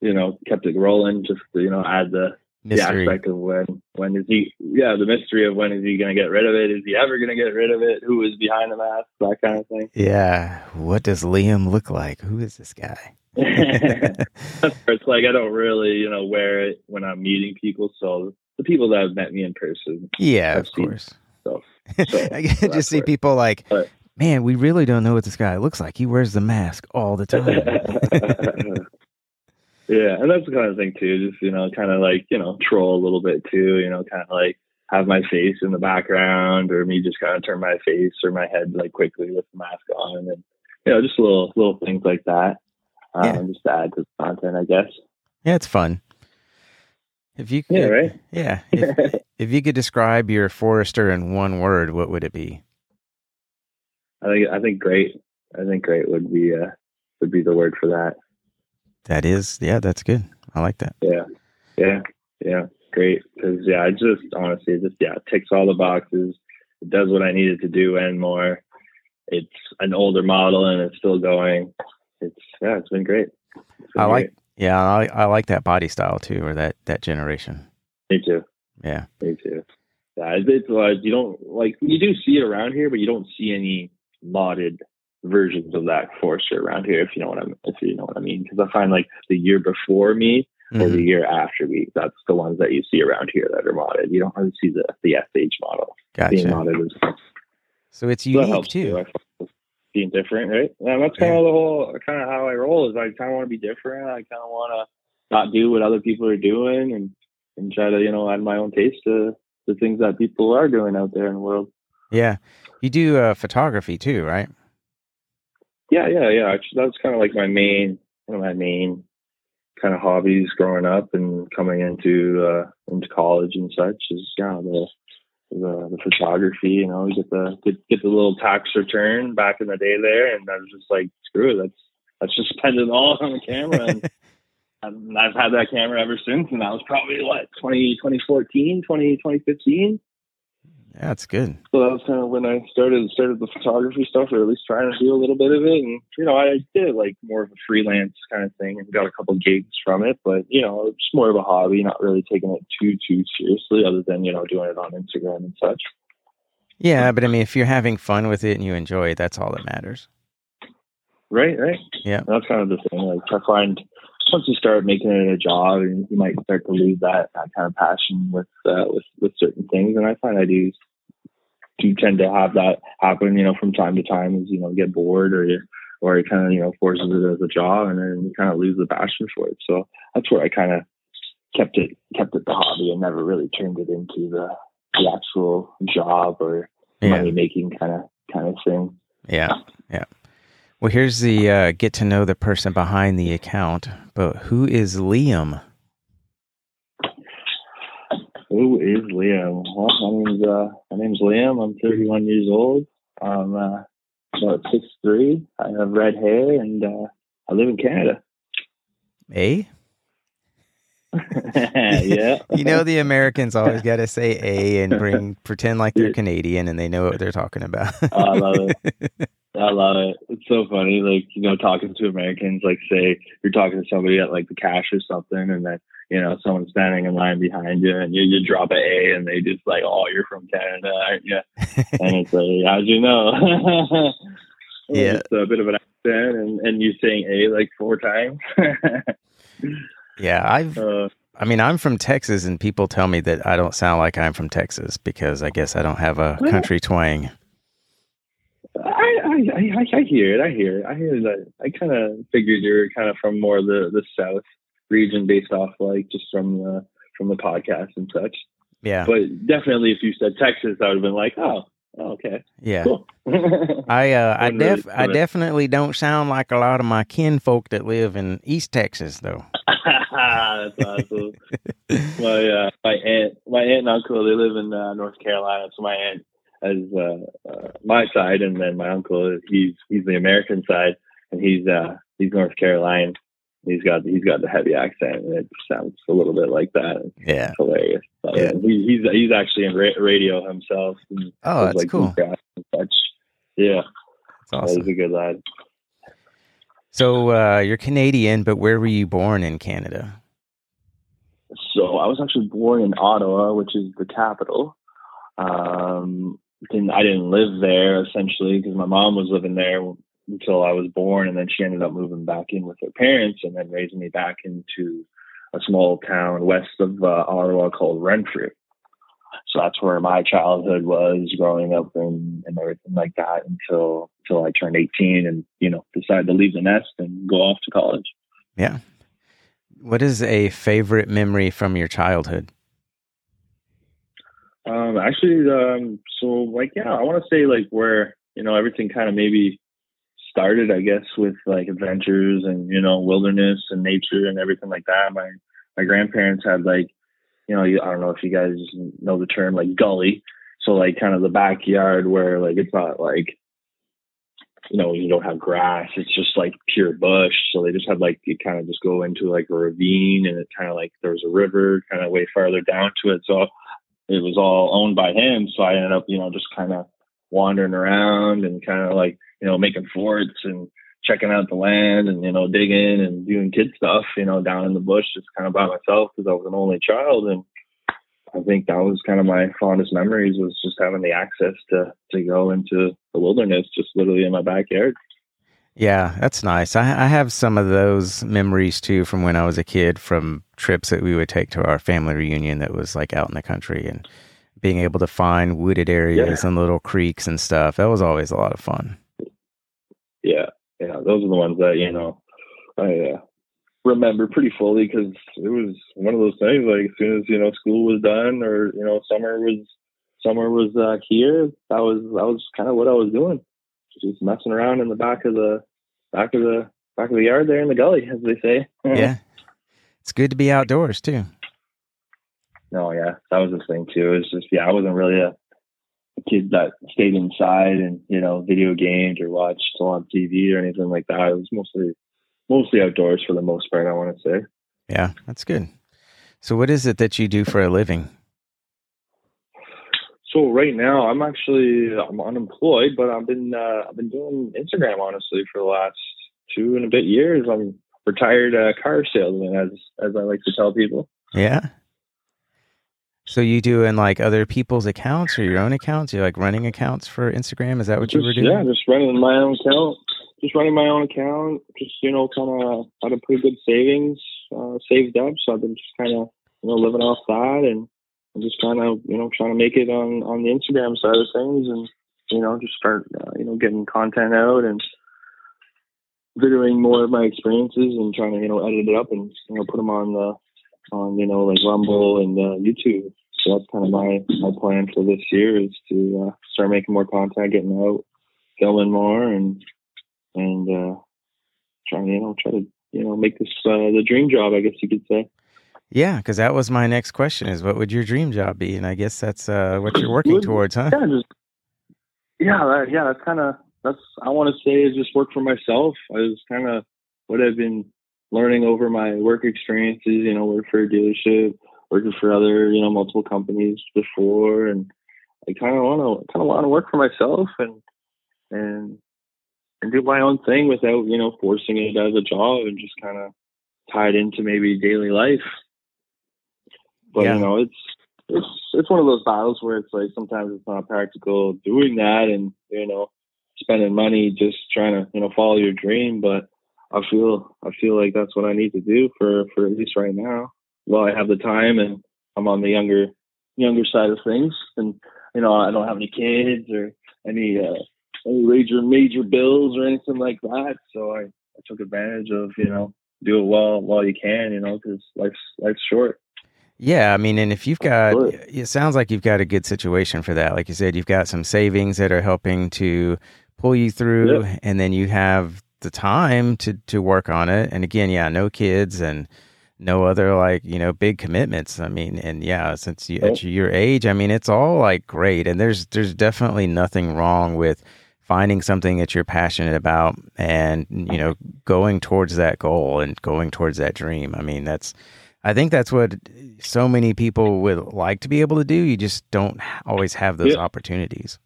you know kept it rolling, just to you know add the the mystery. aspect of when when is he yeah the mystery of when is he going to get rid of it is he ever going to get rid of it who is behind the mask that kind of thing Yeah. What does Liam look like? Who is this guy? *laughs* *laughs* it's like i don't really you know wear it when i'm meeting people so the people that have met me in person yeah, of course. stuff *laughs* So, I that's just see people like, but- man, we really don't know what this guy looks like. He wears the mask all the time. Yeah and that's the kind of thing too just you know kind of like you know troll a little bit too you know kind of like have my face in the background or me just kind of turn my face or my head like quickly with the mask on and you know just little little things like that um, Yeah. just to add to the content i guess yeah, it's fun. If you could, yeah right yeah, *laughs* if, if you could describe your Forester in one word, what would it be? i think i think great i think great would be uh would be the word for that That is, yeah, that's good. I like that. Yeah, yeah, yeah. Great. Because yeah, I just honestly, just yeah, it ticks all the boxes. It does what I needed to do and more. It's an older model and it's still going. It's yeah, it's been great. It's been I like, great. yeah, I, I like that body style too, or that that generation. Me too. Yeah, Me too. Yeah, it's, it's like you don't like you do see it around here, but you don't see any modded versions of that Forester around here. If you know what I'm, if you know what I mean, because I find like the year before me or the Mhm. year after me. That's the ones that you see around here that are modded. You don't really see the the SH model being modded as well. So it's So unique helps too. Find being different, right? And that's kind of the whole kind of how I roll. Is I kind of want to be different. I kind of want to not do what other people are doing and and try to you know add my own taste to the things that people are doing out there in the world. Yeah, you do uh, photography too, right? Yeah, yeah, yeah. Actually, that's kind of like my main, one of my main kind of hobbies growing up and coming into uh, into college and such is yeah the the, the photography. You know, get the get, get the little tax return back in the day there, and I was just like, screw it, let's let's just spend it all on the camera. And, *laughs* and I've had that camera ever since, and that was probably what 20, 2014, 20, 2015. Yeah, that's good. So that was kind of when I started started the photography stuff, or at least trying to do a little bit of it. And you know, I did like more of a freelance kind of thing, and got a couple gigs from it. But you know, it's more of a hobby, not really taking it too too seriously, other than you know doing it on Instagram and such. Yeah, but I mean, if you're having fun with it and you enjoy it, that's all that matters. Right, right. Yeah. That's kind of the thing. Like I find once you start making it a job, and you might start to lose that, that kind of passion with uh, with with certain things. And I find I do do tend to have that happen, you know, from time to time as you know get bored or you or it kind of you know forces it as a job, and then you kind of lose the passion for it. So that's where I kind of kept it kept it the hobby and never really turned it into the the actual job or Yeah. money making kind of kind of thing. Yeah. Yeah. Well, here's the uh, get to know the person behind the account. But who is Liam? Who is Liam? Well, my name's uh, my name's Liam. I'm 31 years old. I'm uh, about six three. I have red hair, and uh, I live in Canada. A? *laughs* yeah. *laughs* You know, the Americans always got to say A and bring *laughs* pretend like they're Canadian and they know what they're talking about. Oh, I love it. I love it. It's so funny, like you know, talking to Americans. Like, say you're talking to somebody at like the cash or something, and then you know someone's standing in line behind you, and you, you drop an A, and they just like, "Oh, you're from Canada, aren't you?" *laughs* and it's like, "How'd you know?" *laughs* Yeah. it's a bit of an accent, and and you saying A like four times. *laughs* yeah, I've. uh, I mean, I'm from Texas, and people tell me that I don't sound like I'm from Texas because I guess I don't have a country twang. I, I hear it. I hear it. I hear that. I kind of figured you're kind of from more the the south region, based off like just from the from the podcast and such. Yeah, But definitely, if you said Texas, I would have been like, oh, oh, okay, yeah. cool. *laughs* I uh, I Wouldn't really def I definitely don't sound like a lot of my kinfolk that live in East Texas, though. *laughs* That's awesome. my uh, my aunt, my aunt and uncle, they live in uh, North Carolina. So my aunt has uh, uh, my side, and then my uncle, he's he's the American side, and he's uh, he's North Carolina. He's got he's got the heavy accent, and it sounds a little bit like that. It's Yeah. hilarious. But, Yeah. he, he's he's actually in ra- radio himself. And Oh, that's cool. bluegrass and such. Yeah, That's awesome. he's a good lad. So uh, you're Canadian, but where were you born in Canada? So I was actually born in Ottawa, which is the capital. Um, didn't, I didn't live there essentially because my mom was living there until I was born, and then she ended up moving back in with her parents, and then raising me back into a small town west of uh, Ottawa called Renfrew. So that's where my childhood was growing up and, and everything like that until until I turned 18 and you know decided to leave the nest and go off to college. Yeah. What is a favorite memory from your childhood? Um, actually, um, so like, yeah, I want to say like where you know everything kind of maybe started, I guess, with like adventures and you know wilderness and nature and everything like that. My my grandparents had like, you know, I don't know if you guys know the term like gully. So like kind of the backyard where like it's not like you know you don't have grass it's just like pure bush so they just had like you kind of just go into like a ravine and it kind of like there was a river kind of way farther down to it so it was all owned by him so i ended up you know just kind of wandering around and kind of like you know making forts and checking out the land and you know digging and doing kid stuff you know down in the bush just kind of by myself because i was an only child and I think that was kind of my fondest memories was just having the access to to go into the wilderness, just literally in my backyard. Yeah, that's nice. I, I have some of those memories too from when I was a kid from trips that we would take to our family reunion that was like out in the country and being able to find wooded areas and little creeks and stuff. That was always a lot of fun. Yeah, yeah, those are the ones that you know I uh, remember pretty fully because it was one of those things. Like as soon as you know school was done or you know summer was summer was uh, here, that was that was kind of what I was doing, just messing around in the back of the back of the back of the yard there in the gully, as they say. *laughs* Yeah. It's good to be outdoors too. No, yeah, that was the thing too. It's just yeah, I wasn't really a, a kid that stayed inside and you know video games or watched on TV or anything like that. It was mostly mostly outdoors for the most part. I want to say. Yeah, that's good. So what is it that you do for a living? So right now I'm actually I'm unemployed, but I've been uh, I've been doing Instagram honestly for the last two and a bit years. I'm retired uh, car salesman, as as I like to tell people. Yeah. So you doing like other people's accounts or your own accounts? You're like running accounts for Instagram? Is that what just, you were doing? Yeah, just running my own account. Just running my own account. Just you know, kind of had a pretty good savings uh, saved up, so I've been just kind of you know living off that and I'm just kind of you know trying to make it on on the Instagram side of things and you know just start uh, you know getting content out and videoing more of my experiences and trying to you know edit it up and you know put them on the on you know like Rumble and uh, YouTube. So that's kind of my my plan for this year is to uh, start making more content, getting out, filming more, and and uh, trying you know try to you know make this uh, the dream job, I guess you could say. Yeah, because that was my next question: is what would your dream job be? And I guess that's uh, what you're working towards, huh? Yeah, just yeah, that, yeah. That's kind of that's I want to say is just work for myself. I was kind of what I've been learning over my work experiences. You know, work for a dealership, working for other you know multiple companies before, and I kind of want to kind of want to work for myself and and and do my own thing without you know forcing it as a job and just kind of tied into maybe daily life. But yeah. you know, it's it's it's one of those battles where it's like sometimes it's not practical doing that, and you know, spending money just trying to you know follow your dream. But I feel I feel like that's what I need to do for for at least right now. While I have the time and I'm on the younger younger side of things, and you know I don't have any kids or any uh, any major major bills or anything like that. So I, I took advantage of you know do it while while you can, you know, because life's life's short. Yeah, I mean, and if you've got, it sounds like you've got a good situation for that. Like you said, you've got some savings that are helping to pull you through, yep. and then you have the time to to work on it. And again, yeah, no kids and no other like you know big commitments. I mean, and yeah, since you, at your age, I mean, it's all like great, and there's there's definitely nothing wrong with finding something that you're passionate about and you know going towards that goal and going towards that dream. I mean, that's I think that's what so many people would like to be able to do. You just don't always have those yeah. opportunities.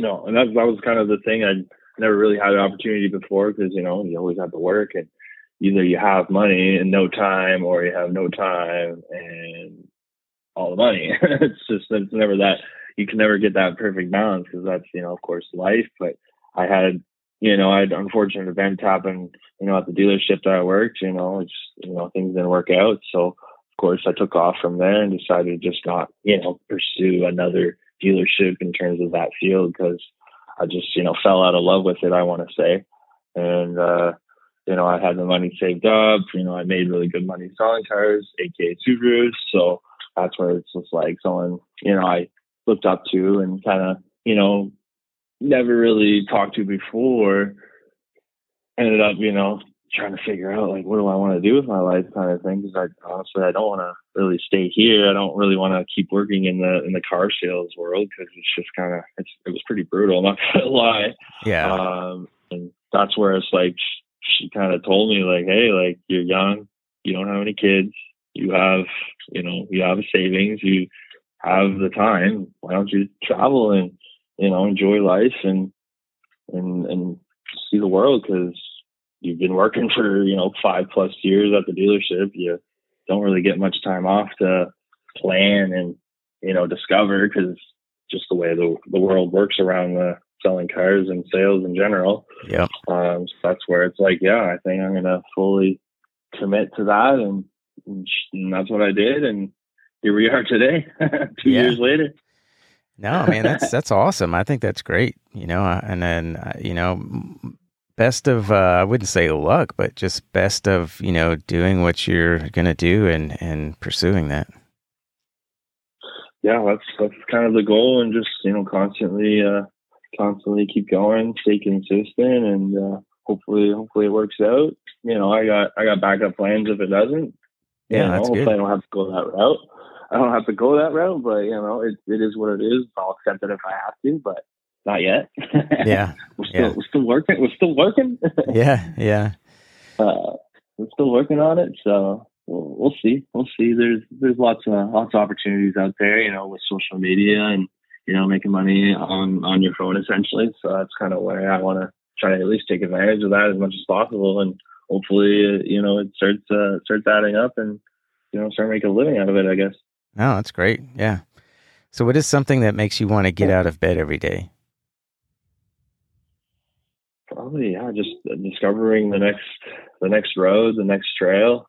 No, and that that was kind of the thing. I never really had an opportunity before because you know you always have to work and either you have money and no time or you have no time and all the money. *laughs* it's just it's never that you can never get that perfect balance because that's you know of course life. But I had you know I had unfortunate events happen you know at the dealership that I worked. You know it's you know things didn't work out, so of course I took off from there and decided to just not you know pursue another dealership in terms of that field because I just, you know, fell out of love with it, I want to say. And, uh, you know, I had the money saved up, you know, I made really good money selling cars, aka Subarus. So that's where it's just like someone, you know, I looked up to and kind of, you know, never really talked to before. Ended up, you know, trying to figure out like what do I want to do with my life kind of thing because I honestly I don't want to really stay here. I don't really want to keep working in the in the car sales world because it's just kind of it's it was pretty brutal I'm *laughs* not gonna lie. Yeah. Um and that's where it's like she kind of told me like hey like you're young you don't have any kids you have you know you have savings you have the time why don't you travel and you know enjoy life and and and see the world because you've been working for you know five plus years at the dealership. You don't really get much time off to plan and you know discover because just the way the the world works around the selling cars and sales in general. Yeah. Um so that's where it's like yeah i think i'm gonna fully commit to that and, and that's what i did and here we are today *laughs* two yeah. years later no man that's that's awesome i think that's great you know and then uh, you know best of uh, I wouldn't say luck, but just best of you know doing what you're gonna do and and pursuing that. Yeah, that's that's kind of the goal, and just you know constantly uh, constantly keep going, stay consistent, and uh, hopefully hopefully it works out. You know, I got I got backup plans if it doesn't. Yeah, you know, that's hopefully good. I don't have to go that route. I don't have to go that route, but you know, it it is what it is. I'll accept it if I have to, but not yet. *laughs* Yeah, we're still yeah. we're still working. We're still working. *laughs* yeah, yeah. Uh, we're still working on it. So we'll, we'll see. We'll see. There's there's lots of lots of opportunities out there, you know, with social media and you know making money on on your phone essentially. So that's kind of where I want to try to at least take advantage of that as much as possible, and hopefully, you know, it starts uh, starts adding up and you know start making a living out of it. I guess. Oh, that's great. Yeah. So, what is something that makes you want to get out of bed every day? Probably, yeah, just discovering the next the next road, the next trail.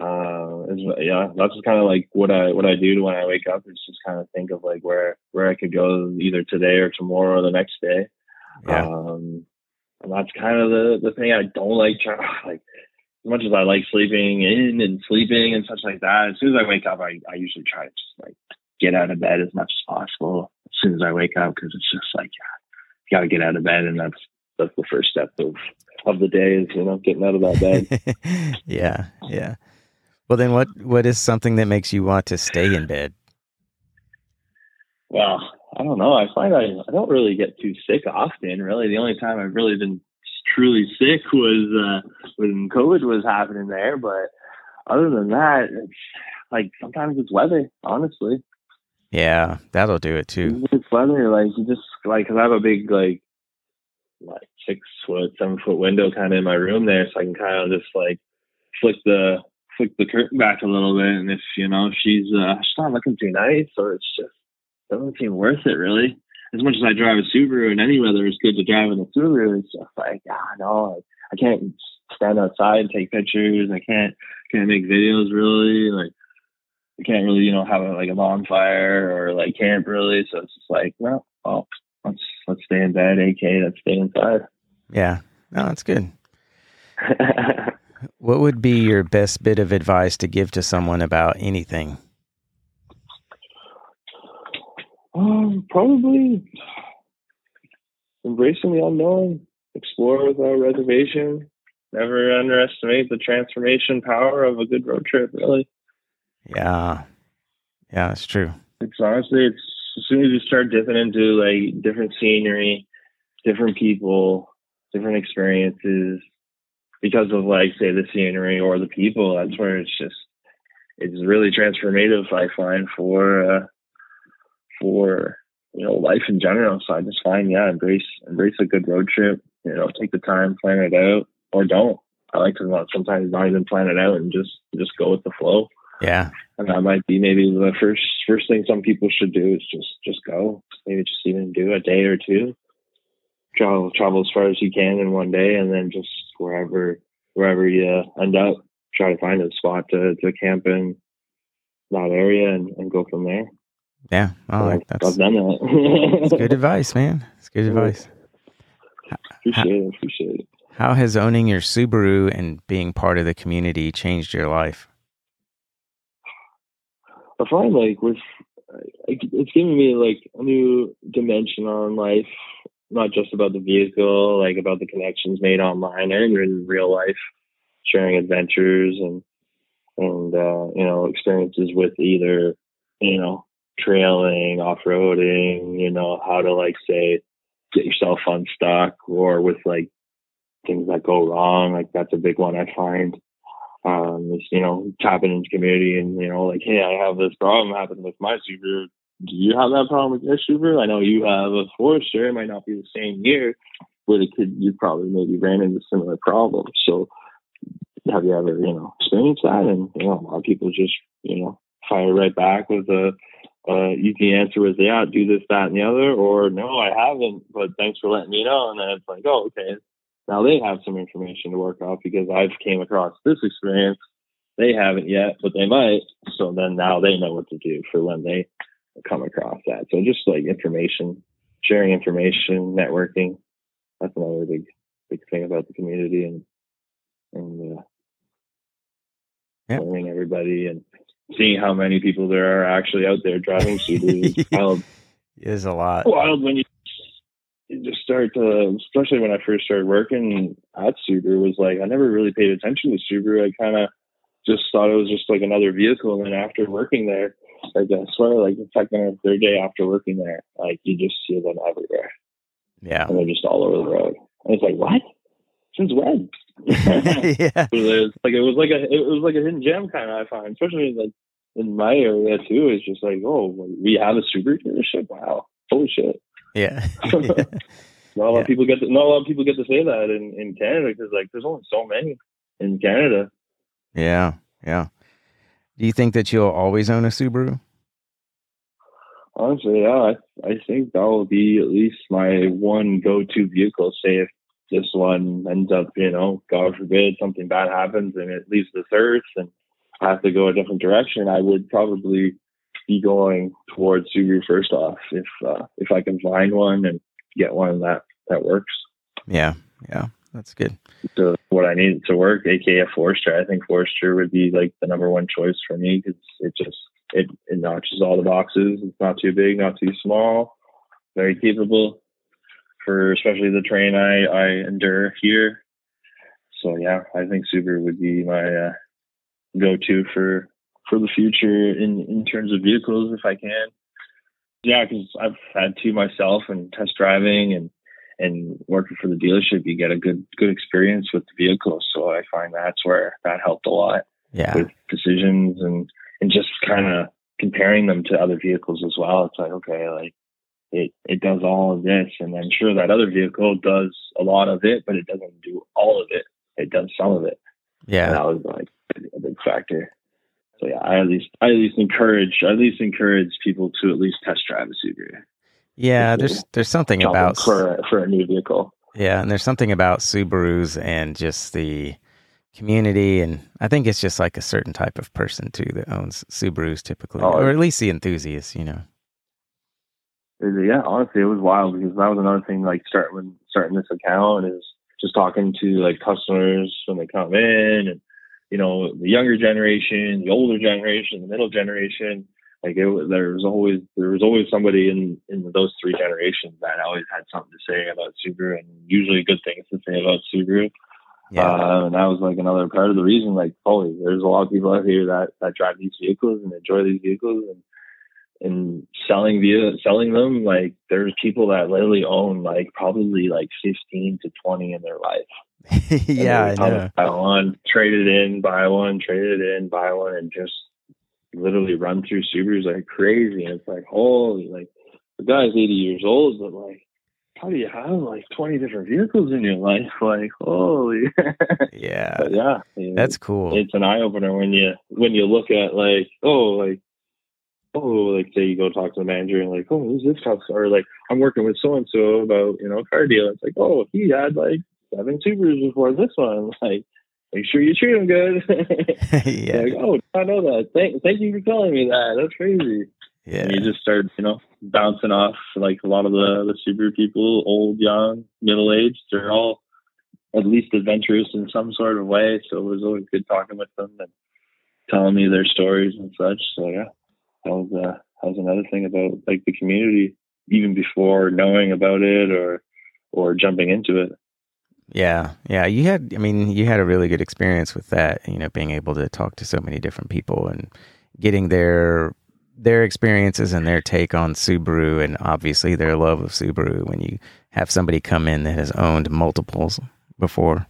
Uh, is, yeah, that's kind of like what I what I do when I wake up. Is just kind of think of like where where I could go either today or tomorrow or the next day. Yeah. Um, and that's kind of the the thing I don't like. *sighs* Like as much as I like sleeping in and sleeping and such like that, as soon as I wake up, I, I usually try to just like get out of bed as much as possible as soon as I wake up because it's just like yeah, you got to get out of bed, and that's that's the first step of of the day is you know getting out of that bed. *laughs* yeah, yeah. Well, then what what is something that makes you want to stay in bed? Well, I don't know. I find I, I don't really get too sick often. Really, the only time I've really been truly sick was uh, when COVID was happening there. But other than that, it's like sometimes it's weather. Honestly. Yeah, that'll do it too. It's weather. Like you just like because I have a big like like six foot, seven foot window kind of in my room there, so I can kind of just like flick the flick the curtain back a little bit, and if you know she's uh, she's not looking too nice, or it's just doesn't seem worth it really as much as I drive a Subaru and any weather, is good to drive in a Subaru. It's just like, ah, no, I can't stand outside and take pictures. I can't can't make videos really. Like, I can't really, you know, have a, like a bonfire or like camp really. So it's just like, well, well, let's let's stay in bed. AK, let's stay inside. Yeah, no, that's good. *laughs* what would be your best bit of advice to give to someone about anything? Um, probably embracing the unknown, explore without reservation. Never underestimate the transformation power of a good road trip. Really. Yeah, yeah, that's true. It's honestly, it's as soon as you start dipping into like different scenery, different people, different experiences, because of like say the scenery or the people, that's where it's just it's really transformative. I find for uh, for you know life in general. So I just find yeah, embrace embrace a good road trip. You know, take the time, plan it out, or don't. I like to not sometimes not even plan it out and just just go with the flow. Yeah, and that might be maybe the first first thing some people should do is just just go. Maybe just even do a day or two. Travel travel as far as you can in one day, and then just wherever wherever you end up, try to find a spot to to camp in that area and, and go from there. Yeah, I like that. I've done that. *laughs* It's good advice, man. It's good advice. Appreciate it. Appreciate it. How has owning your Subaru and being part of the community changed your life? I find like with it's giving me like a new dimension on life, not just about the vehicle, like about the connections made online and in real life, sharing adventures and and uh, you know experiences with either you know trailing, off roading, you know, how to like say get yourself unstuck or with like things that go wrong. Like that's a big one I find. Um, is, you know, tapping into community and, you know, like, hey, I have this problem happen with my Subaru. Do you have that problem with your Subaru? I know you have a Forester. It might not be the same year, but it could, you probably maybe ran into similar problems. So have you ever, you know, experienced that? And, you know, a lot of people just, you know, fire right back with a, uh, you can answer with, yeah, do this, that, and the other, or no, I haven't, but thanks for letting me know. And then it's like, oh, okay. Now they have some information to work off because I've came across this experience. They haven't yet, but they might. So then now they know what to do for when they come across that. So just like information, sharing information, networking. That's another big, big thing about the community and, and, uh, yeah. learning everybody and seeing how many people there are actually out there driving *laughs* Subaru is wild. Is a lot wild when you, you just start to, especially when I first started working at Subaru, was like I never really paid attention to Subaru. I kind of just thought it was just like another vehicle. And then after working there, like I swear, like the second or third day after working there, like you just see them everywhere. Yeah, and they're just all over the road. And it's like, what? Since when? *laughs* yeah. It was like it was like a it was like a hidden gem kind of I find, especially like in my area too. It's just like oh we have a Subaru dealership. Wow, holy shit. Yeah. *laughs* *laughs* not a lot Yeah. of people get to, not a lot of people get to say that in in Canada because like there's only so many in Canada. yeah. Yeah. Do you think that you'll always own a Subaru? Honestly, yeah, I, I think that will be at least my one go-to vehicle. Say if this one ends up, you know, God forbid something bad happens and it leaves this earth and I have to go a different direction, I would probably be going towards Subaru first off if uh, if I can find one and get one that that works Yeah. Yeah. That's good. to what I need to work, aka Forester. I think Forester would be like the number one choice for me because it just it, it notches all the boxes. It's not too big, not too small, very capable for especially the terrain I I endure here. So yeah, I think Subaru would be my uh, go-to for for the future in in terms of vehicles if I can. Yeah, because I've had two myself and test driving and and working for the dealership, you get a good good experience with the vehicles. So I find that's where that helped a lot Yeah. with decisions and and just kind of comparing them to other vehicles as well. It's like okay, like it it does all of this, and I'm sure that other vehicle does a lot of it, but it doesn't do all of it. It does some of it. And Yeah. that was like a big factor. So yeah, I at least I at least encourage I at least encourage people to at least test drive a Subaru. Yeah. There's there's something about for a, for a new vehicle. Yeah, and there's something about Subarus and just the community, and I think it's just like a certain type of person too that owns Subarus typically, Oh, or at least the enthusiasts, you know. Yeah, honestly, it was wild because that was another thing. Like start when starting this account is just talking to like customers when they come in, and you know the younger generation, the older generation, the middle generation. Like it, there was always there was always somebody in in those three generations that always had something to say about Subaru, and usually good things to say about Subaru. Yeah, Uh, and that was like another part of the reason. Like, holy, there's a lot of people out here that that drive these vehicles and enjoy these vehicles, and and selling via selling them. Like, there's people that literally own like probably like 15 to 20 in their life. *laughs* Yeah, I know. Buy one, trade it in, buy one, trade it in, buy one, and just literally run through Subarus like crazy. And it's like, holy, like the guy's 80 years old, but like. How do you have like 20 different vehicles in your life? *laughs* Like, holy. Yeah, *laughs* yeah, that's cool. it's an eye opener when you when you look at like oh like oh like say you go talk to the manager and like oh who's this customer or like I'm working with so and so about you know a car deal. It's like oh he had like seven Subarus before this one. *laughs* Like make sure you treat him good. *laughs* yeah, like oh I know that. Thank thank you for telling me that. That's crazy. yeah, And you just start you know bouncing off like a lot of the the Subaru people, old, young, middle aged. They're all at least adventurous in some sort of way. So it was always good talking with them and telling me their stories and such. So yeah, that was uh, that was another thing about like the community, even before knowing about it or or jumping into it. yeah, yeah. You had, I mean, you had a really good experience with that. You know, being able to talk to so many different people and getting their their experiences and their take on Subaru, and obviously their love of Subaru. When you have somebody come in that has owned multiples before.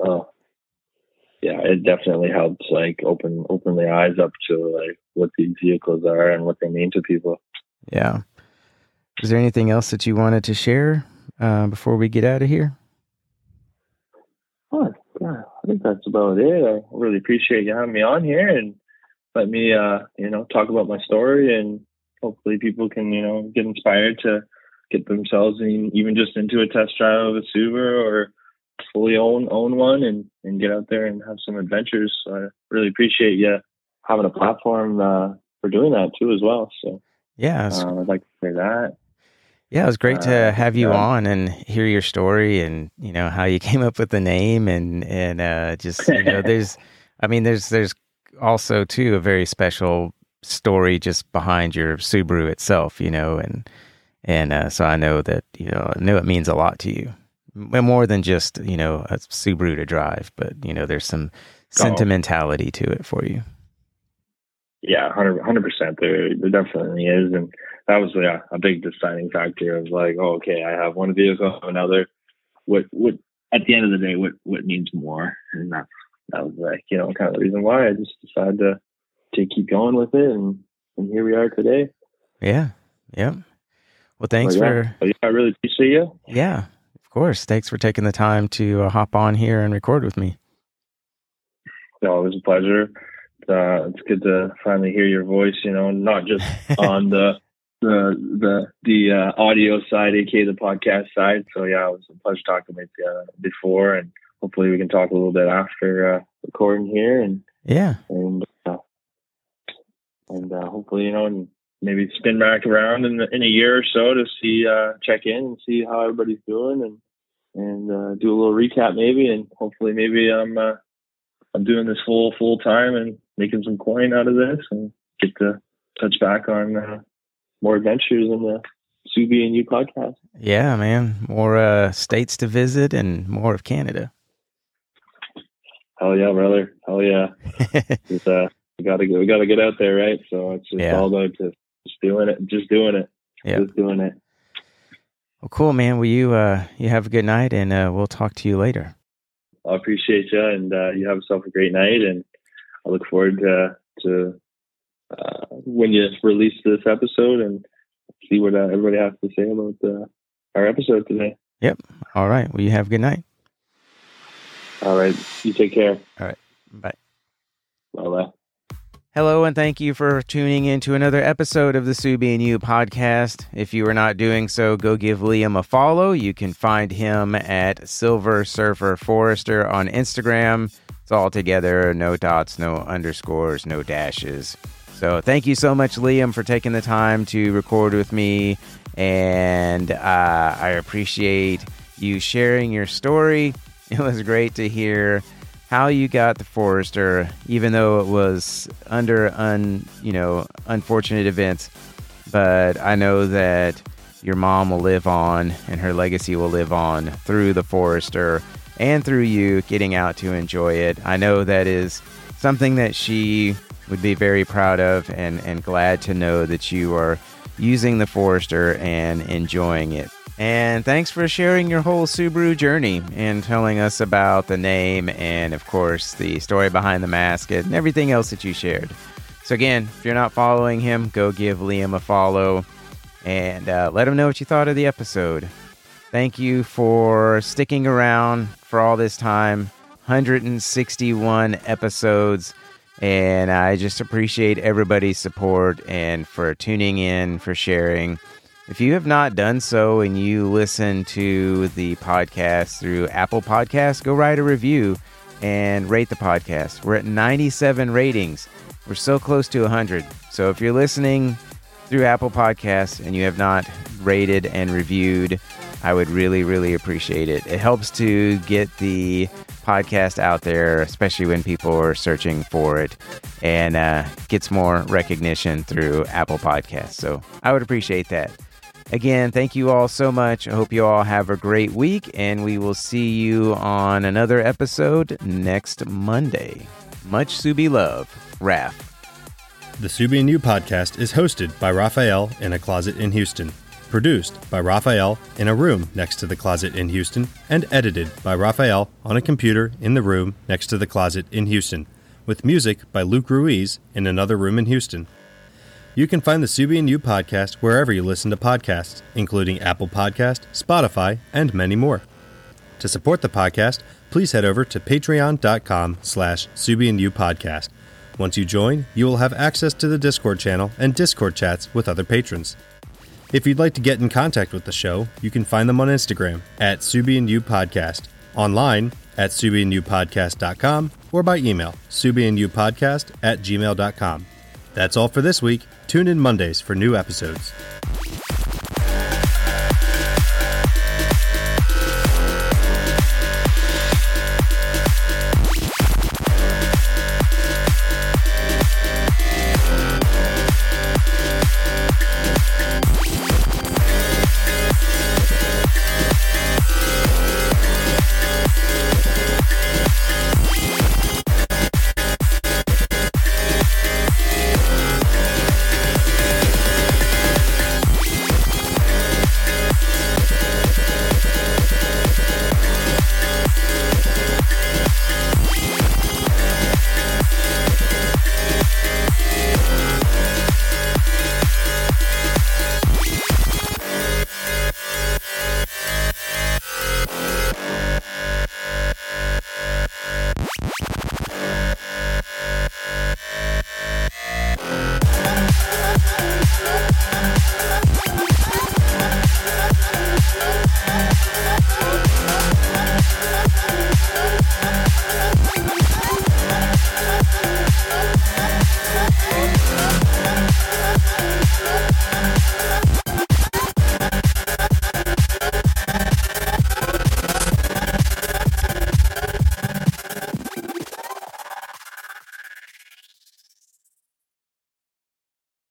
Oh, yeah, it definitely helps like open open the eyes up to like what these vehicles are and what they mean to people. Yeah. Is there anything else that you wanted to share uh, before we get out of here? Oh, yeah, I think that's about it. I really appreciate you having me on here and let me, uh, you know, talk about my story and hopefully people can, you know, get inspired to get themselves in, even just into a test drive of a Subaru or fully own own one and, and get out there and have some adventures. So I really appreciate you having a platform uh, for doing that too as well. So Yeah, uh, I'd like to say that. yeah, it was great to uh, have you yeah. on and hear your story and you know how you *laughs* came up with the name and and uh, just you know *laughs* there's, I mean there's there's also too a very special story just behind your Subaru itself, you know, and and uh, so I know that you know I know it means a lot to you, more than just you know a Subaru to drive, but you know there's some sentimentality to it for you. Yeah, 100 percent. There, there definitely is, and that was yeah a big deciding factor of like, oh, okay, I have one vehicle, I have another. What what at the end of the day, what what means more, and that's that was like you know kind of the reason why I just decided to to keep going with it, and and here we are today. Yeah. Yep. Well, thanks yeah. for yeah, I really appreciate you. yeah, course. Thanks for taking the time to uh, hop on here and record with me. No, it was a pleasure. Uh, it's good to finally hear your voice. You know, not just *laughs* on the the the the uh, audio side, aka the podcast side. So yeah, it was a pleasure talking with you before, and hopefully we can talk a little bit after uh, recording here, and Yeah. and uh, and uh, hopefully you know, and maybe spin back around in in a year or so to see uh, check in and see how everybody's doing, and and uh, do a little recap maybe, and hopefully maybe I'm uh, I'm doing this full full time and making some coin out of this, and get to touch back on uh, more adventures in the Subie and You podcast. Yeah, man. More uh, states to visit and more of Canada. Hell yeah, brother! Hell yeah! *laughs* Uh, we gotta go. We gotta get out there, right? So it's just Yeah. all about just, just doing it, just doing it, Yeah. just doing it. well, cool, man. Will you uh, you have a good night, and uh, we'll talk to you later. I appreciate you, and uh, you have yourself a great night. And I look forward to to uh, when you release this episode and see what uh, everybody has to say about uh, our episode today. Yep. All right. Well, you have a good night. All right, you take care. All right. Bye. Bye bye. Hello, and thank you for tuning in to another episode of the Subie and You podcast. If you are not doing so, go give Liam a follow. You can find him at Silver Surfer Forester on Instagram. It's all together, no dots, no underscores, no dashes. So thank you so much, Liam, for taking the time to record with me. And uh, I appreciate you sharing your story. *laughs* It was great to hear how you got the Forester, even though it was under un you know unfortunate events. But I know that your mom will live on, and her legacy will live on through the Forester and through you getting out to enjoy it. I know that is something that she would be very proud of, and and glad to know that you are using the Forester and enjoying it. And thanks for sharing your whole Subaru journey and telling us about the name and, of course, the story behind the mask and everything else that you shared. So, again, if you're not following him, go give Liam a follow and uh, let him know what you thought of the episode. Thank you for sticking around for all this time 161 episodes. And I just appreciate everybody's support and for tuning in, for sharing. If you have not done so and you listen to the podcast through Apple Podcasts, go write a review and rate the podcast. We're at 97 ratings. We're so close to 100. So if you're listening through Apple Podcasts and you have not rated and reviewed, I would really, really appreciate it. It helps to get the podcast out there, especially when people are searching for it, and uh, gets more recognition through Apple Podcasts. So I would appreciate that. Again, thank you all so much. I hope you all have a great week, and we will see you on another episode next Monday. Much Subie love, Raf. The Subie and You podcast is hosted by Raphael in a closet in Houston, produced by Raphael in a room next to the closet in Houston, and edited by Raphael on a computer in the room next to the closet in Houston, with music by Luke Ruiz in another room in Houston. You can find the Subie and You podcast wherever you listen to podcasts, including Apple Podcast, Spotify, and many more. To support the podcast, please head over to patreon.com slash Subie podcast. Once you join, you will have access to the Discord channel and Discord chats with other patrons. If you'd like to get in contact with the show, you can find them on Instagram at Subie and You Podcast, online at subieandyoupodcast.com, or by email, subieandyoupodcast at gmail.com. That's all for this week. Tune in Mondays for new episodes.